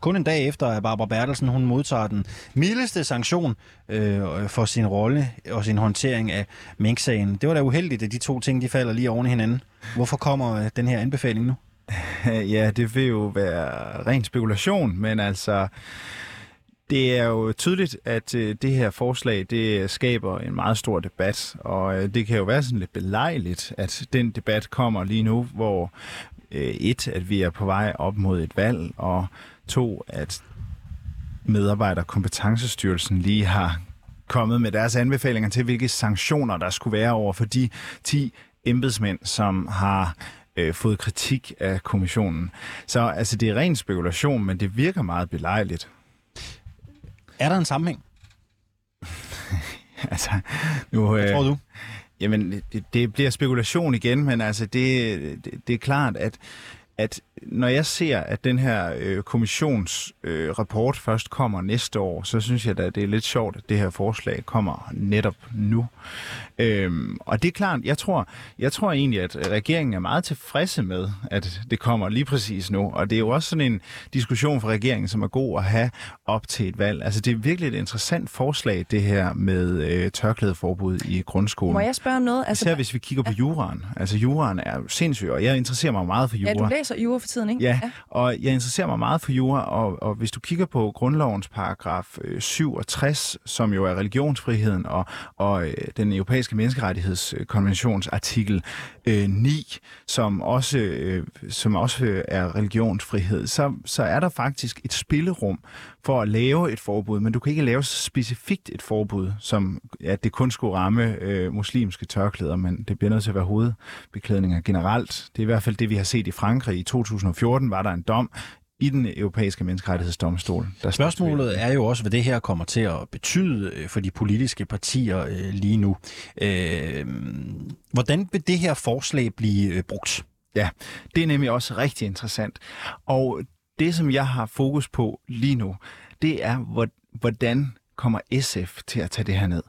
kun en dag efter, at Barbara Bertelsen hun modtager den mildeste sanktion øh, for sin rolle og sin håndtering af Mink-sagen. Det var da uheldigt, at de to ting de falder lige oven i hinanden. Hvorfor kommer øh, den her anbefaling nu? Ja, det vil jo være ren spekulation, men altså det er jo tydeligt, at øh, det her forslag det skaber en meget stor debat, og øh, det kan jo være sådan lidt belejligt, at den debat kommer lige nu, hvor øh, et, at vi er på vej op mod et valg, og to, at medarbejderkompetence lige har kommet med deres anbefalinger til, hvilke sanktioner der skulle være over for de 10 embedsmænd, som har øh, fået kritik af kommissionen. Så altså, det er ren spekulation, men det virker meget belejligt. Er der en sammenhæng? altså, nu, Hvad tror du? Jamen, det, det bliver spekulation igen, men altså, det, det, det er klart, at at når jeg ser, at den her øh, kommissionsrapport øh, først kommer næste år, så synes jeg at det er lidt sjovt, at det her forslag kommer netop nu. Øhm, og det er klart, jeg tror, jeg tror egentlig, at regeringen er meget tilfredse med, at det kommer lige præcis nu. Og det er jo også sådan en diskussion for regeringen, som er god at have op til et valg. Altså det er virkelig et interessant forslag, det her med øh, tørklædeforbud i grundskolen. Må jeg spørge om noget? Altså, Især hvis vi kigger på juraen. Altså juraen er sindssyg, og jeg interesserer mig meget for jura. Ja, du læser jura for tiden, ikke? Ja, ja. og jeg interesserer mig meget for jura, og, og hvis du kigger på grundlovens paragraf 67, øh, som jo er religionsfriheden, og, og øh, den europæiske menneskerettighedskonventions artikel øh, 9, som også, øh, som også øh, er religionsfrihed, så, så er der faktisk et spillerum for at lave et forbud, men du kan ikke lave specifikt et forbud, som at det kun skulle ramme øh, muslimske tørklæder, men det bliver nødt til at være hovedbeklædninger generelt. Det er i hvert fald det, vi har set i Frankrig. I 2014 var der en dom i den europæiske menneskerettighedsdomstol. Der Spørgsmålet er jo også, hvad det her kommer til at betyde øh, for de politiske partier øh, lige nu. Øh, hvordan vil det her forslag blive øh, brugt? Ja, det er nemlig også rigtig interessant. Og det, som jeg har fokus på lige nu, det er, hvordan kommer SF til at tage det her ned?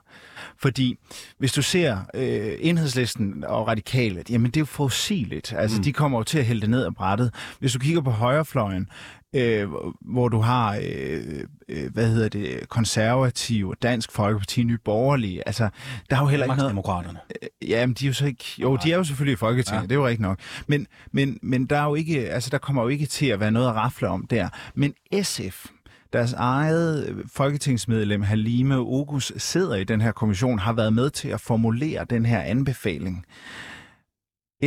Fordi hvis du ser øh, enhedslisten og radikale, jamen det er jo forudsigeligt. Altså, mm. de kommer jo til at hælde det ned af brættet. Hvis du kigger på højrefløjen, øh, hvor du har, øh, øh, hvad hedder det, konservative, Dansk Folkeparti, Nye Borgerlige, altså, der er jo heller ikke noget... Demokraterne. Øh, jamen, de er jo så ikke... Jo, de er jo selvfølgelig i Folketinget, ja. det er jo rigtigt nok. Men, men, men der er jo ikke, altså, der kommer jo ikke til at være noget at rafle om der. Men SF, deres eget øh, folketingsmedlem Halime Ogus sidder i den her kommission, har været med til at formulere den her anbefaling.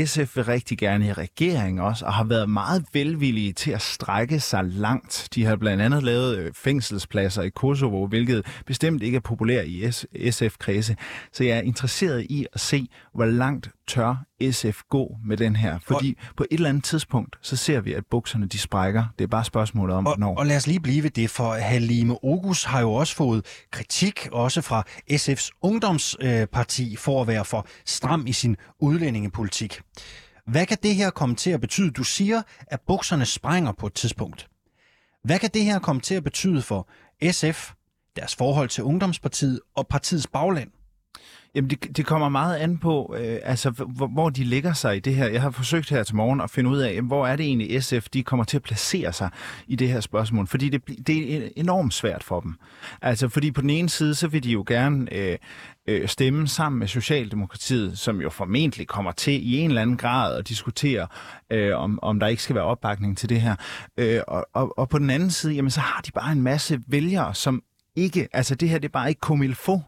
SF vil rigtig gerne i regering også, og har været meget velvillige til at strække sig langt. De har blandt andet lavet øh, fængselspladser i Kosovo, hvilket bestemt ikke er populært i SF-kredse. Så jeg er interesseret i at se, hvor langt tør SF gå med den her? Fordi og, på et eller andet tidspunkt, så ser vi, at bukserne de sprækker. Det er bare spørgsmålet om, og, hvornår. Og lad os lige blive ved det, for Halime Ogus har jo også fået kritik, også fra SF's ungdomsparti, for at være for stram i sin udlændingepolitik. Hvad kan det her komme til at betyde? Du siger, at bukserne sprænger på et tidspunkt. Hvad kan det her komme til at betyde for SF, deres forhold til Ungdomspartiet og partiets bagland? Jamen, det, det kommer meget an på, øh, altså, hvor, hvor de ligger sig i det her. Jeg har forsøgt her til morgen at finde ud af, jamen, hvor er det egentlig SF, de kommer til at placere sig i det her spørgsmål. Fordi det, det er enormt svært for dem. Altså, fordi på den ene side, så vil de jo gerne øh, øh, stemme sammen med Socialdemokratiet, som jo formentlig kommer til i en eller anden grad at diskutere, øh, om, om der ikke skal være opbakning til det her. Øh, og, og, og på den anden side, jamen, så har de bare en masse vælgere, som ikke, altså det her, det er bare ikke komilfo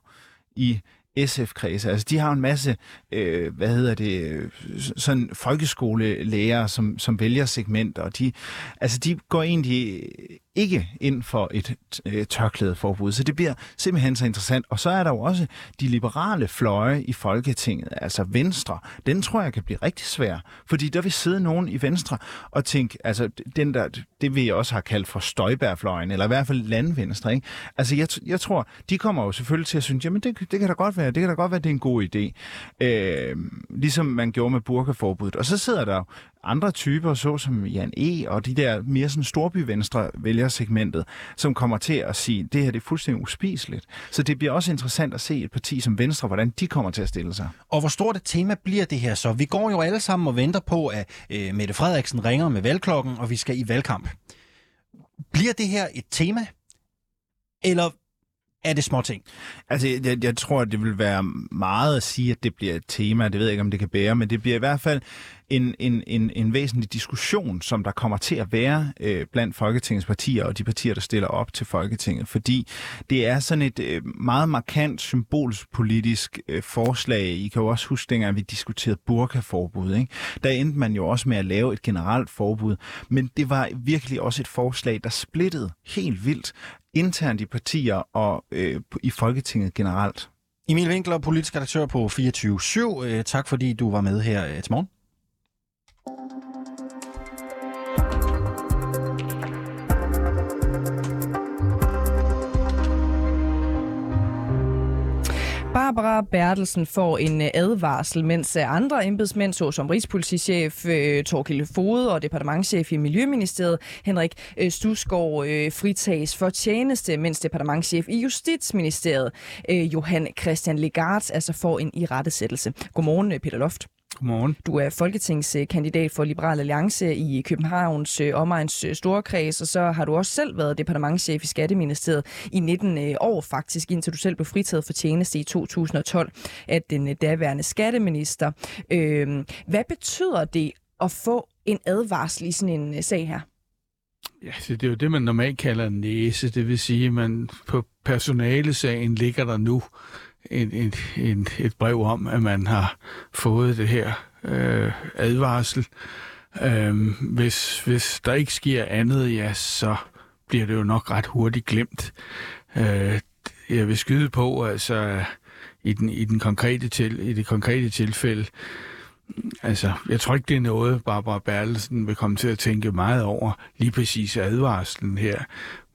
i SF-kredse. Altså, de har en masse, øh, hvad hedder det, sådan folkeskolelærer, som, som vælger segmenter, og de, altså, de går egentlig ikke ind for et øh, tørklædeforbud. Så det bliver simpelthen så interessant. Og så er der jo også de liberale fløje i Folketinget, altså Venstre. Den tror jeg kan blive rigtig svær, fordi der vil sidde nogen i Venstre og tænke, altså den der, det vi også har kaldt for Støjbærfløjen, eller i hvert fald landvenstre. Ikke? Altså jeg, jeg tror, de kommer jo selvfølgelig til at synes, jamen det, det kan da godt være, det kan da godt være, det er en god idé. Øh, ligesom man gjorde med burkaforbuddet. Og så sidder der andre typer, såsom Jan E. og de der mere sådan storbyvenstre vælgersegmentet, som kommer til at sige, det her det er fuldstændig uspiseligt. Så det bliver også interessant at se et parti som Venstre, hvordan de kommer til at stille sig. Og hvor stort et tema bliver det her så? Vi går jo alle sammen og venter på, at øh, Mette Frederiksen ringer med valgklokken, og vi skal i valgkamp. Bliver det her et tema? Eller er det små ting? Altså, jeg, jeg tror, det vil være meget at sige, at det bliver et tema. Det ved jeg ikke, om det kan bære, men det bliver i hvert fald en, en, en, en væsentlig diskussion, som der kommer til at være øh, blandt Folketingets partier og de partier, der stiller op til Folketinget. Fordi det er sådan et øh, meget markant symbolpolitisk øh, forslag. I kan jo også huske, dengang vi diskuterede burkaforbud. Ikke? Der endte man jo også med at lave et generelt forbud. Men det var virkelig også et forslag, der splittede helt vildt internt i partier og øh, i Folketinget generelt. Emil Winkler, politisk redaktør på 24-7. Øh, tak fordi du var med her øh, til morgen. Barbara Bertelsen får en øh, advarsel, mens øh, andre embedsmænd, såsom Rigspolitichef øh, Torkil Fode og departementchef i Miljøministeriet Henrik Stusgaard fritages for tjeneste, mens departementchef i Justitsministeriet Johan Christian Legard altså får en irettesættelse. Godmorgen, Peter Loft. Godmorgen. Du er folketingskandidat for Liberal Alliance i Københavns øh, omegns øh, storkreds, og så har du også selv været departementchef i Skatteministeriet i 19 øh, år faktisk, indtil du selv blev fritaget for tjeneste i 2012 af den daværende skatteminister. Hvad betyder det at få en advarsel i sådan en sag her? Ja, det er jo det, man normalt kalder en næse. Det vil sige, at man på personalesagen ligger der nu en, en, en, et brev om, at man har fået det her øh, advarsel. Øh, hvis, hvis der ikke sker andet, ja, så bliver det jo nok ret hurtigt glemt. Øh, jeg vil skyde på, altså i, den, i, den konkrete til, i det konkrete tilfælde, altså, jeg tror ikke, det er noget, Barbara Bertelsen vil komme til at tænke meget over, lige præcis advarslen her.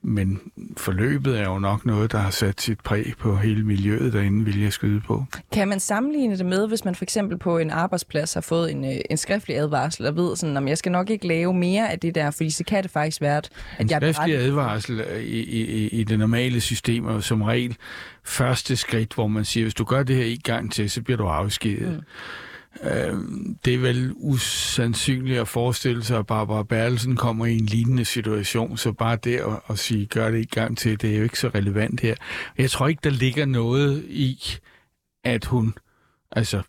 Men forløbet er jo nok noget, der har sat sit præg på hele miljøet derinde, vil jeg skyde på. Kan man sammenligne det med, hvis man for eksempel på en arbejdsplads har fået en, øh, en skriftlig advarsel og ved, sådan, om jeg skal nok ikke lave mere af det der, fordi så kan det faktisk være, at En jeg er skriftlig berettiget. advarsel i, i, i det normale system er som regel første skridt, hvor man siger, hvis du gør det her en gang til, så bliver du afskediget. Mm. Øh, det er vel usandsynligt at forestille sig, at Barbara Bertelsen kommer i en lignende situation, så bare det at, at sige, gør det i gang til, det er jo ikke så relevant her. Jeg tror ikke, der ligger noget i, at hun, altså,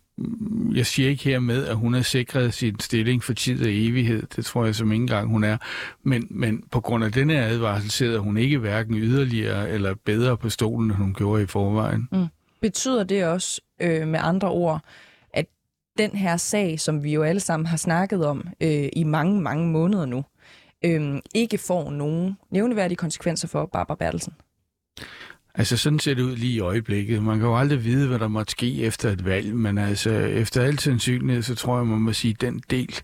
jeg siger ikke hermed, at hun har sikret sin stilling for tid og evighed. Det tror jeg som ikke engang hun er. Men, men på grund af denne advarsel sidder hun ikke hverken yderligere eller bedre på stolen, end hun gjorde i forvejen. Mm. Betyder det også øh, med andre ord, den her sag, som vi jo alle sammen har snakket om øh, i mange, mange måneder nu, øh, ikke får nogen nævneværdige konsekvenser for Barbara Bertelsen? Altså sådan ser det ud lige i øjeblikket. Man kan jo aldrig vide, hvad der måtte ske efter et valg, men altså efter al sandsynlighed, så tror jeg, man må sige, den del,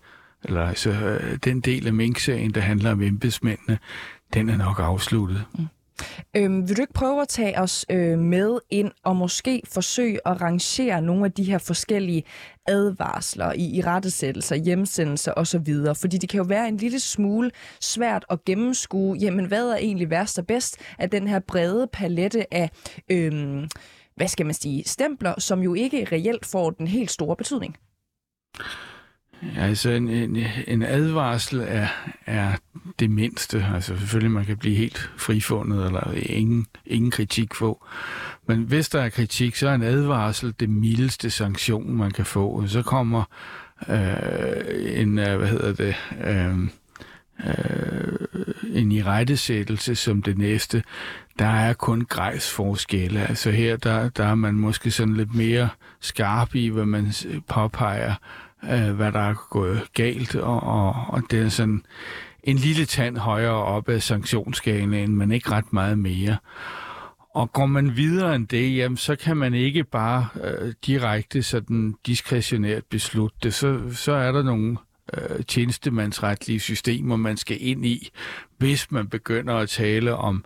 eller altså øh, den del af Mink-sagen, der handler om embedsmændene, den er nok afsluttet. Øhm, vil du ikke prøve at tage os øh, med ind og måske forsøge at rangere nogle af de her forskellige advarsler i, i rettesættelser, hjemsendelser osv.? Fordi det kan jo være en lille smule svært at gennemskue, jamen hvad er egentlig værst og bedst af den her brede palette af, øhm, hvad skal man sige, stempler, som jo ikke reelt får den helt store betydning? Altså en, en, en advarsel er, er det mindste. Altså selvfølgelig, man kan blive helt frifundet, eller ingen, ingen kritik få. Men hvis der er kritik, så er en advarsel det mildeste sanktion, man kan få. Så kommer øh, en, øh, hvad hedder det, øh, øh, en irettesættelse som det næste. Der er kun grejsforskelle. Altså her, der, der er man måske sådan lidt mere skarp i, hvad man påpeger, øh, hvad der er gået galt, og, og, og det er sådan en lille tand højere op af sanktionsskalaen, men ikke ret meget mere. Og går man videre end det, jamen, så kan man ikke bare øh, direkte sådan diskretionært beslutte det. Så, så er der nogle øh, tjenestemandsretlige systemer, man skal ind i, hvis man begynder at tale om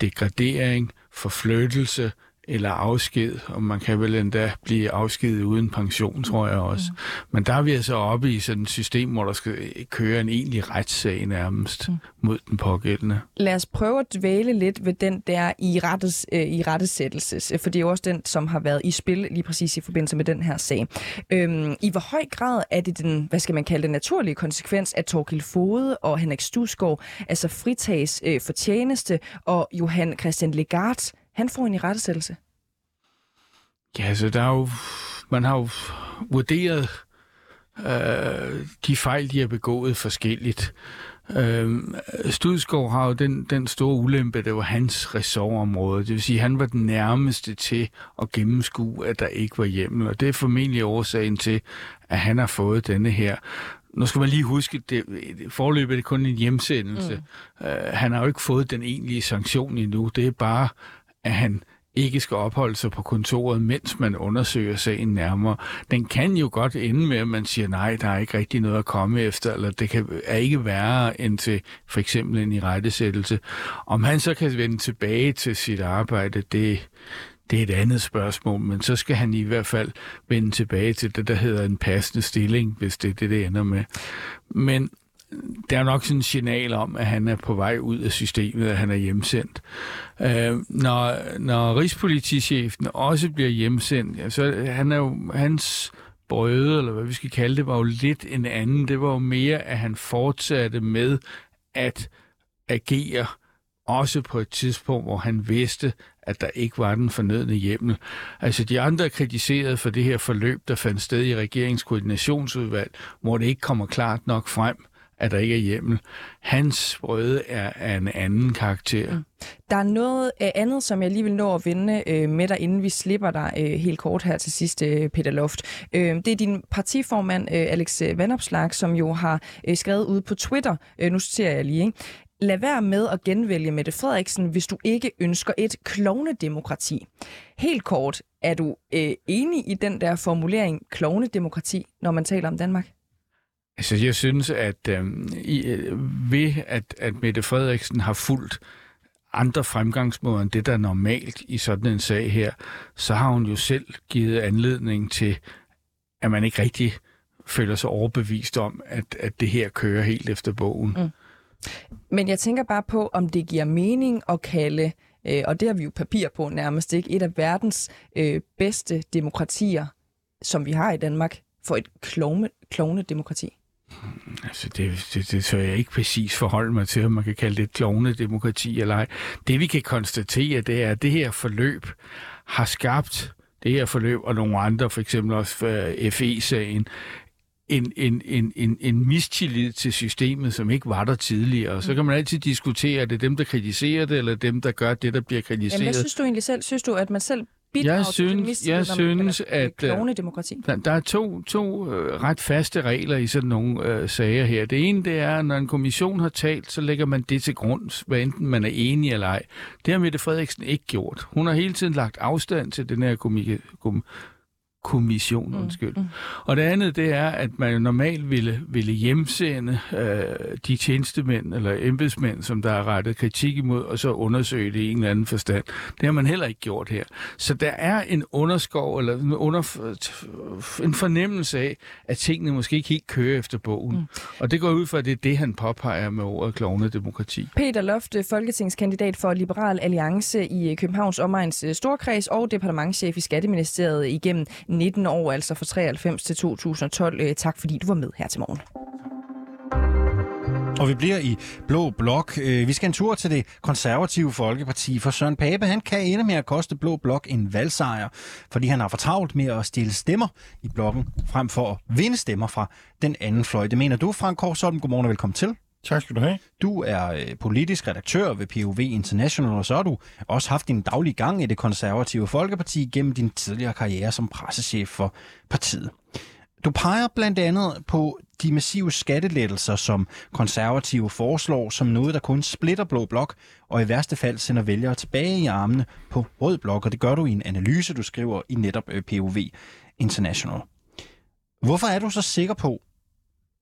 degradering, forflyttelse eller afsked, og man kan vel endda blive afskedet uden pension, tror jeg også. Men der er vi altså oppe i sådan et system, hvor der skal køre en egentlig retssag nærmest mod den pågældende. Lad os prøve at dvæle lidt ved den der i, rettes, øh, i rettesættelses, for det er jo også den, som har været i spil lige præcis i forbindelse med den her sag. Øhm, I hvor høj grad er det den, hvad skal man kalde det, naturlige konsekvens, at Torkild Fode og Henrik Stusgaard altså fritages øh, for tjeneste, og Johan Christian Legard, han får en i rettesættelse? Ja, altså der er jo, man har jo vurderet øh, de fejl, de har begået forskelligt. Øh, Studskov har jo den, den store ulempe, det var hans ressortområde. Det vil sige, han var den nærmeste til at gennemskue, at der ikke var hjemmel. Og det er formentlig årsagen til, at han har fået denne her nu skal man lige huske, det, forløbet er kun en hjemsendelse. Mm. Uh, han har jo ikke fået den egentlige sanktion endnu. Det er bare, at han ikke skal opholde sig på kontoret, mens man undersøger sagen nærmere. Den kan jo godt ende med, at man siger, nej, der er ikke rigtig noget at komme efter, eller det kan, er ikke værre end til for eksempel en irettesættelse. Om han så kan vende tilbage til sit arbejde, det, det er et andet spørgsmål, men så skal han i hvert fald vende tilbage til det, der hedder en passende stilling, hvis det er det, det ender med. Men der er nok sådan et signal om, at han er på vej ud af systemet, at han er hjemsendt. Øh, når, når rigspolitichefen også bliver hjemsendt, ja, så han er jo, hans brøde, eller hvad vi skal kalde det, var jo lidt en anden. Det var jo mere, at han fortsatte med at agere også på et tidspunkt, hvor han vidste, at der ikke var den fornødne hjemmel. Altså de andre er kritiseret for det her forløb, der fandt sted i regeringskoordinationsudvalg, hvor det ikke kommer klart nok frem, at der ikke er hjemmel. Hans brøde er af en anden karakter. Mm. Der er noget andet, som jeg lige vil nå at vende øh, med dig, inden vi slipper dig øh, helt kort her til sidst, øh, Peter Loft. Øh, det er din partiformand, øh, Alex øh, Vanopslag, som jo har øh, skrevet ud på Twitter, øh, nu citerer jeg lige, ikke? lad være med at genvælge Mette Frederiksen, hvis du ikke ønsker et klovnedemokrati. Helt kort, er du øh, enig i den der formulering klovnedemokrati, når man taler om Danmark? Altså, jeg synes, at øh, i, øh, ved at, at Mette Frederiksen har fulgt andre fremgangsmåder end det, der er normalt i sådan en sag her, så har hun jo selv givet anledning til, at man ikke rigtig føler sig overbevist om, at, at det her kører helt efter bogen. Mm. Men jeg tænker bare på, om det giver mening at kalde, øh, og det har vi jo papir på nærmest ikke, et af verdens øh, bedste demokratier, som vi har i Danmark, for et klovne, klovne demokrati. Altså, det, det, det så jeg ikke præcis forholde mig til, om man kan kalde det et demokrati eller ej. Det vi kan konstatere, det er, at det her forløb har skabt det her forløb, og nogle andre, for eksempel også øh, FE-sagen, en, en, en, en, en mistillid til systemet, som ikke var der tidligere. Så kan man altid diskutere, er det dem, der kritiserer det, eller dem, der gør det, der bliver kritiseret. Jamen, hvad synes du egentlig selv? Synes du, at man selv bidrager jeg synes, til jeg synes, at øh, demokrati? Der, der er to, to øh, ret faste regler i sådan nogle øh, sager her. Det ene, det er, at når en kommission har talt, så lægger man det til grund, hvad enten man er enig eller ej. Det har Mette Frederiksen ikke gjort. Hun har hele tiden lagt afstand til den her komik- kom- kommission, mm, undskyld. Mm. Og det andet, det er, at man normalt ville, ville hjemsende øh, de tjenestemænd eller embedsmænd, som der har rettet kritik imod, og så undersøge det i en eller anden forstand. Det har man heller ikke gjort her. Så der er en underskov, eller en, under, en fornemmelse af, at tingene måske ikke helt kører efter bogen. Mm. Og det går ud fra, at det er det, han påpeger med ordet klovne demokrati. Peter Lofte, folketingskandidat for Liberal Alliance i Københavns Omegns øh, Storkreds og departementchef i Skatteministeriet igennem 19 år, altså fra 93 til 2012. Øh, tak fordi du var med her til morgen. Og vi bliver i Blå Blok. Øh, vi skal en tur til det konservative Folkeparti, for Søren Pape han kan ende med at koste Blå Blok en valgsejr, fordi han har fortravlt med at stille stemmer i blokken, frem for at vinde stemmer fra den anden fløj. Det mener du, Frank Korsholm. Godmorgen og velkommen til. Tak skal du have. Du er øh, politisk redaktør ved POV International, og så har du også haft din daglige gang i det konservative Folkeparti gennem din tidligere karriere som pressechef for partiet. Du peger blandt andet på de massive skattelettelser, som konservative foreslår, som noget, der kun splitter blå blok, og i værste fald sender vælgere tilbage i armene på rød blok, og det gør du i en analyse, du skriver i netop øh, POV International. Hvorfor er du så sikker på,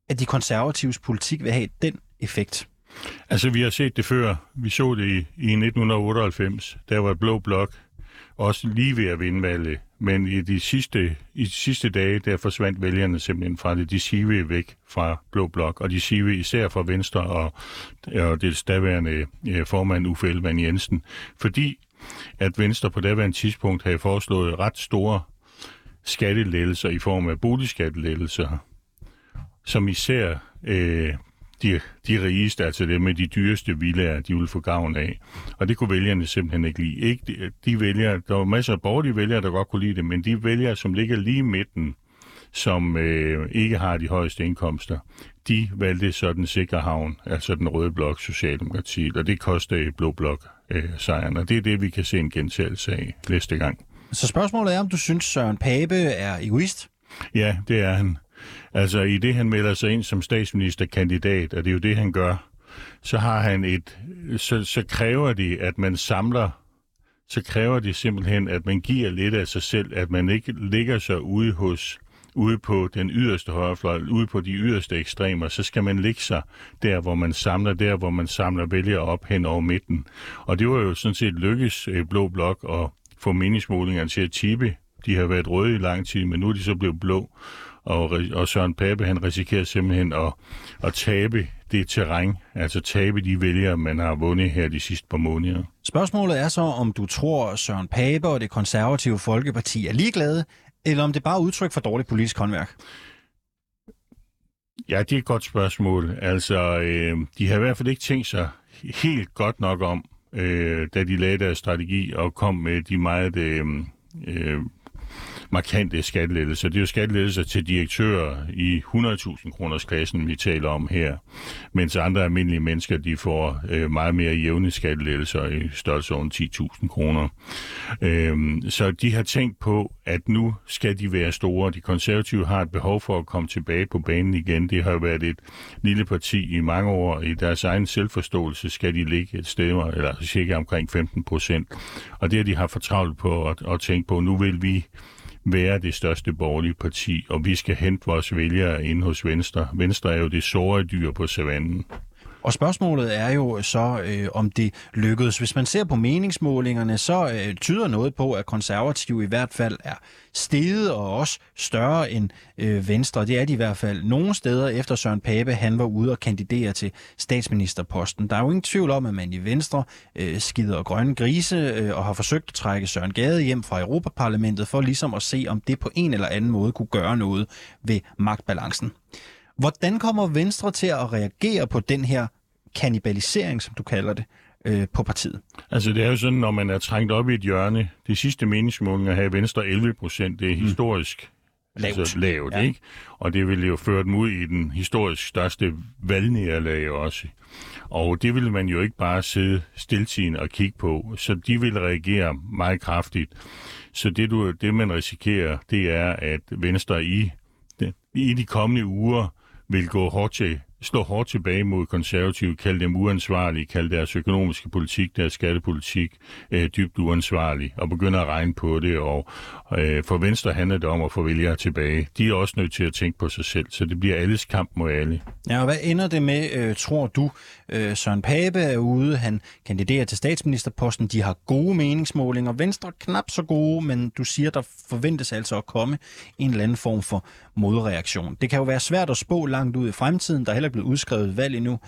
at de konservatives politik vil have den effekt? Altså, vi har set det før. Vi så det i, i 1998. Der var Blå Blok også lige ved at vinde valget. Men i de sidste, i de sidste dage, der forsvandt vælgerne simpelthen fra det. De sive væk fra Blå Blok, og de sive især fra Venstre og, og det daværende eh, formand Uffe Elvand Jensen. Fordi at Venstre på daværende tidspunkt havde foreslået ret store skattelettelser i form af boligskattelettelser, som især øh, de, de rigeste, altså dem med de dyreste villager, de ville få gavn af. Og det kunne vælgerne simpelthen ikke lide. Ikke de, de vælgere, der var masser af borgerlige vælgere, der godt kunne lide det, men de vælgere, som ligger lige i midten, som øh, ikke har de højeste indkomster, de valgte så den sikre havn, altså den røde blok, Socialdemokratiet, og det koster Blå Blok øh, sejren, og det er det, vi kan se en gentagelse af næste gang. Så spørgsmålet er, om du synes, Søren Pape er egoist? Ja, det er han. Altså i det, han melder sig ind som statsministerkandidat, og det er jo det, han gør, så har han et, så, så kræver de, at man samler, så kræver det simpelthen, at man giver lidt af sig selv, at man ikke ligger sig ude hos ude på den yderste højrefløj, ude på de yderste ekstremer, så skal man ligge sig der, hvor man samler, der, hvor man samler vælgere op hen over midten. Og det var jo sådan set lykkes øh, Blå Blok at få meningsmålingerne til at tippe. De har været røde i lang tid, men nu er de så blevet blå og, og Søren Pape han risikerer simpelthen at, at tabe det terræn, altså tabe de vælgere, man har vundet her de sidste par måneder. Spørgsmålet er så, om du tror, Søren Pape og det konservative Folkeparti er ligeglade, eller om det bare er udtryk for dårligt politisk håndværk? Ja, det er et godt spørgsmål. Altså, øh, de har i hvert fald ikke tænkt sig helt godt nok om, øh, da de lagde deres strategi og kom med de meget øh, øh, markante skattelettelser. Det er jo skattelettelser til direktører i 100.000 kroners klassen, vi taler om her, mens andre almindelige mennesker, de får øh, meget mere jævne skattelettelser i størrelsesorden 10.000 kroner. Øh, så de har tænkt på, at nu skal de være store. De konservative har et behov for at komme tilbage på banen igen. Det har jo været et lille parti i mange år. I deres egen selvforståelse skal de ligge et sted, eller cirka omkring 15 procent. Og det har de har fortravlet på at, at tænke på, nu vil vi være det største borgerlige parti, og vi skal hente vores vælgere ind hos Venstre. Venstre er jo det såre dyr på savannen. Og spørgsmålet er jo så, øh, om det lykkedes. Hvis man ser på meningsmålingerne, så øh, tyder noget på, at konservative i hvert fald er steget og også større end øh, Venstre. Det er de i hvert fald nogle steder efter Søren Pape, han var ude og kandidere til statsministerposten. Der er jo ingen tvivl om, at man i Venstre øh, skider grønne grise øh, og har forsøgt at trække Søren Gade hjem fra Europaparlamentet for ligesom at se, om det på en eller anden måde kunne gøre noget ved magtbalancen. Hvordan kommer Venstre til at reagere på den her kannibalisering, som du kalder det, øh, på partiet? Altså det er jo sådan, når man er trængt op i et hjørne, de sidste meningsmålinger i Venstre 11 procent, det er mm. historisk lavt, altså, lavt ja. ikke? Og det ville jo føre dem ud i den historisk største valgnederlag også. Og det ville man jo ikke bare sidde stiltigende og kigge på, så de vil reagere meget kraftigt. Så det, du, det man risikerer, det er, at Venstre i, i de kommende uger vil gå hårdt til slå hårdt tilbage mod konservative, kalde dem uansvarlige, kalde deres økonomiske politik, deres skattepolitik øh, dybt uansvarlig, og begynde at regne på det. Og øh, for Venstre handler det om at få vælgere tilbage. De er også nødt til at tænke på sig selv, så det bliver alles kamp mod alle. Ja, og hvad ender det med, øh, tror du? Øh, Søren Pape er ude, han kandiderer til statsministerposten, de har gode meningsmålinger, Venstre knap så gode, men du siger, der forventes altså at komme en eller anden form for modreaktion. Det kan jo være svært at spå langt ud i fremtiden, der er heller blevet udskrevet valg endnu.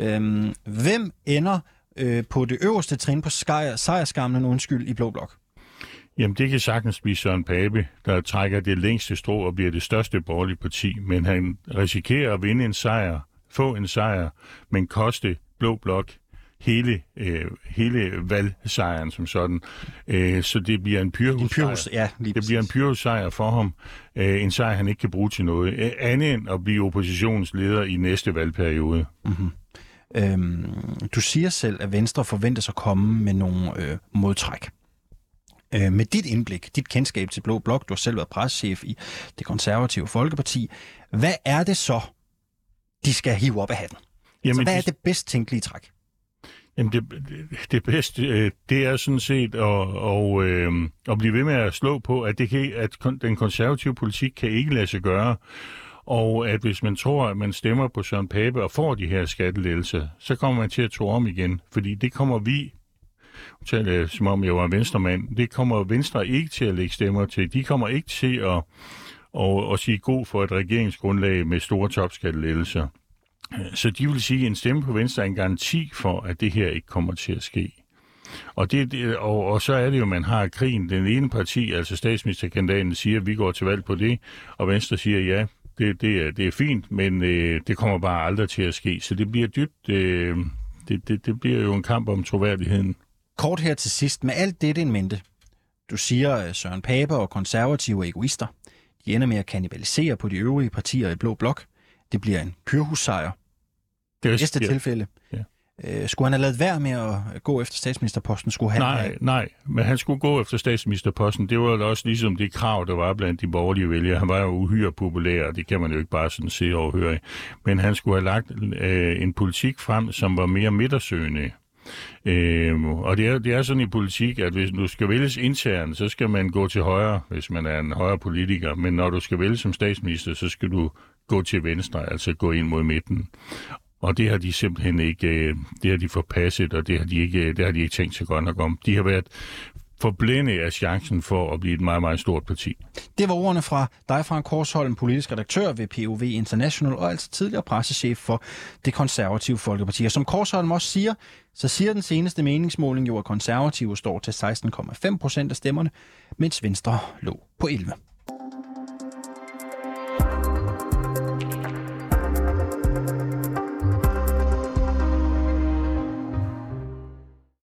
Øhm, hvem ender øh, på det øverste trin på sejrskamlen, undskyld, i Blå Blok? Jamen, det kan sagtens blive Søren Pape, der trækker det længste strå og bliver det største borgerlige parti, men han risikerer at vinde en sejr, få en sejr, men koste Blå Blok hele, øh, hele valgsejren som sådan. Øh, så det bliver en pyrhus pyrhus, ja, Det bliver en pyrhus-sejr for ham. Øh, en sejr, han ikke kan bruge til noget. Øh, andet end at blive oppositionsleder i næste valgperiode. Mm-hmm. Øhm, du siger selv, at Venstre forventes at komme med nogle øh, modtræk. Øh, med dit indblik, dit kendskab til Blå Blok, du har selv været preschef i det konservative Folkeparti. Hvad er det så, de skal hive op af hatten? Jamen, så hvad er det bedst tænkelige træk? Jamen det, det bedste, øh, det er sådan set at, og, øh, at blive ved med at slå på, at, det kan, at den konservative politik kan ikke lade sig gøre. Og at hvis man tror, at man stemmer på Søren Pape og får de her skattelettelser, så kommer man til at tro om igen. Fordi det kommer vi, taler øh, som om jeg var en venstremand, det kommer Venstre ikke til at lægge stemmer til. De kommer ikke til at, og, og sige god for et regeringsgrundlag med store topskattelettelser. Så de vil sige, at en stemme på Venstre er en garanti for, at det her ikke kommer til at ske. Og, det, og, og så er det jo, at man har krigen. Den ene parti, altså statsministerkandidaten, siger, at vi går til valg på det, og Venstre siger, ja, det, det, er, det er fint, men øh, det kommer bare aldrig til at ske. Så det bliver dybt, øh, det, det, det bliver jo en kamp om troværdigheden. Kort her til sidst, med alt det en mente. Du siger, at Søren Pape og konservative egoister, de ender med at kanibalisere på de øvrige partier i Blå Blok. Det bliver en pyrhussejr. Det er næste ja. tilfælde. Ja. Øh, skulle han have lavet værd med at gå efter statsministerposten? Skulle han nej, have... nej, men han skulle gå efter statsministerposten. Det var jo også ligesom det krav, der var blandt de borgerlige vælgere. Han var jo uhyre populær, og det kan man jo ikke bare sådan se og høre. Men han skulle have lagt øh, en politik frem, som var mere midtersøgende. Øhm, og det er, det er sådan i politik, at hvis du skal vælges internt, så skal man gå til højre, hvis man er en højre politiker. Men når du skal vælges som statsminister, så skal du gå til venstre, altså gå ind mod midten. Og det har de simpelthen ikke, øh, det har de forpasset, og det har de ikke, øh, det har de ikke tænkt sig godt nok om. De har været forblinde af chancen for at blive et meget, meget stort parti. Det var ordene fra dig, Frank Korsholm, politisk redaktør ved POV International, og altså tidligere pressechef for det konservative Folkeparti. Og som Korsholm også siger, så siger den seneste meningsmåling jo, at konservative står til 16,5 procent af stemmerne, mens Venstre lå på 11.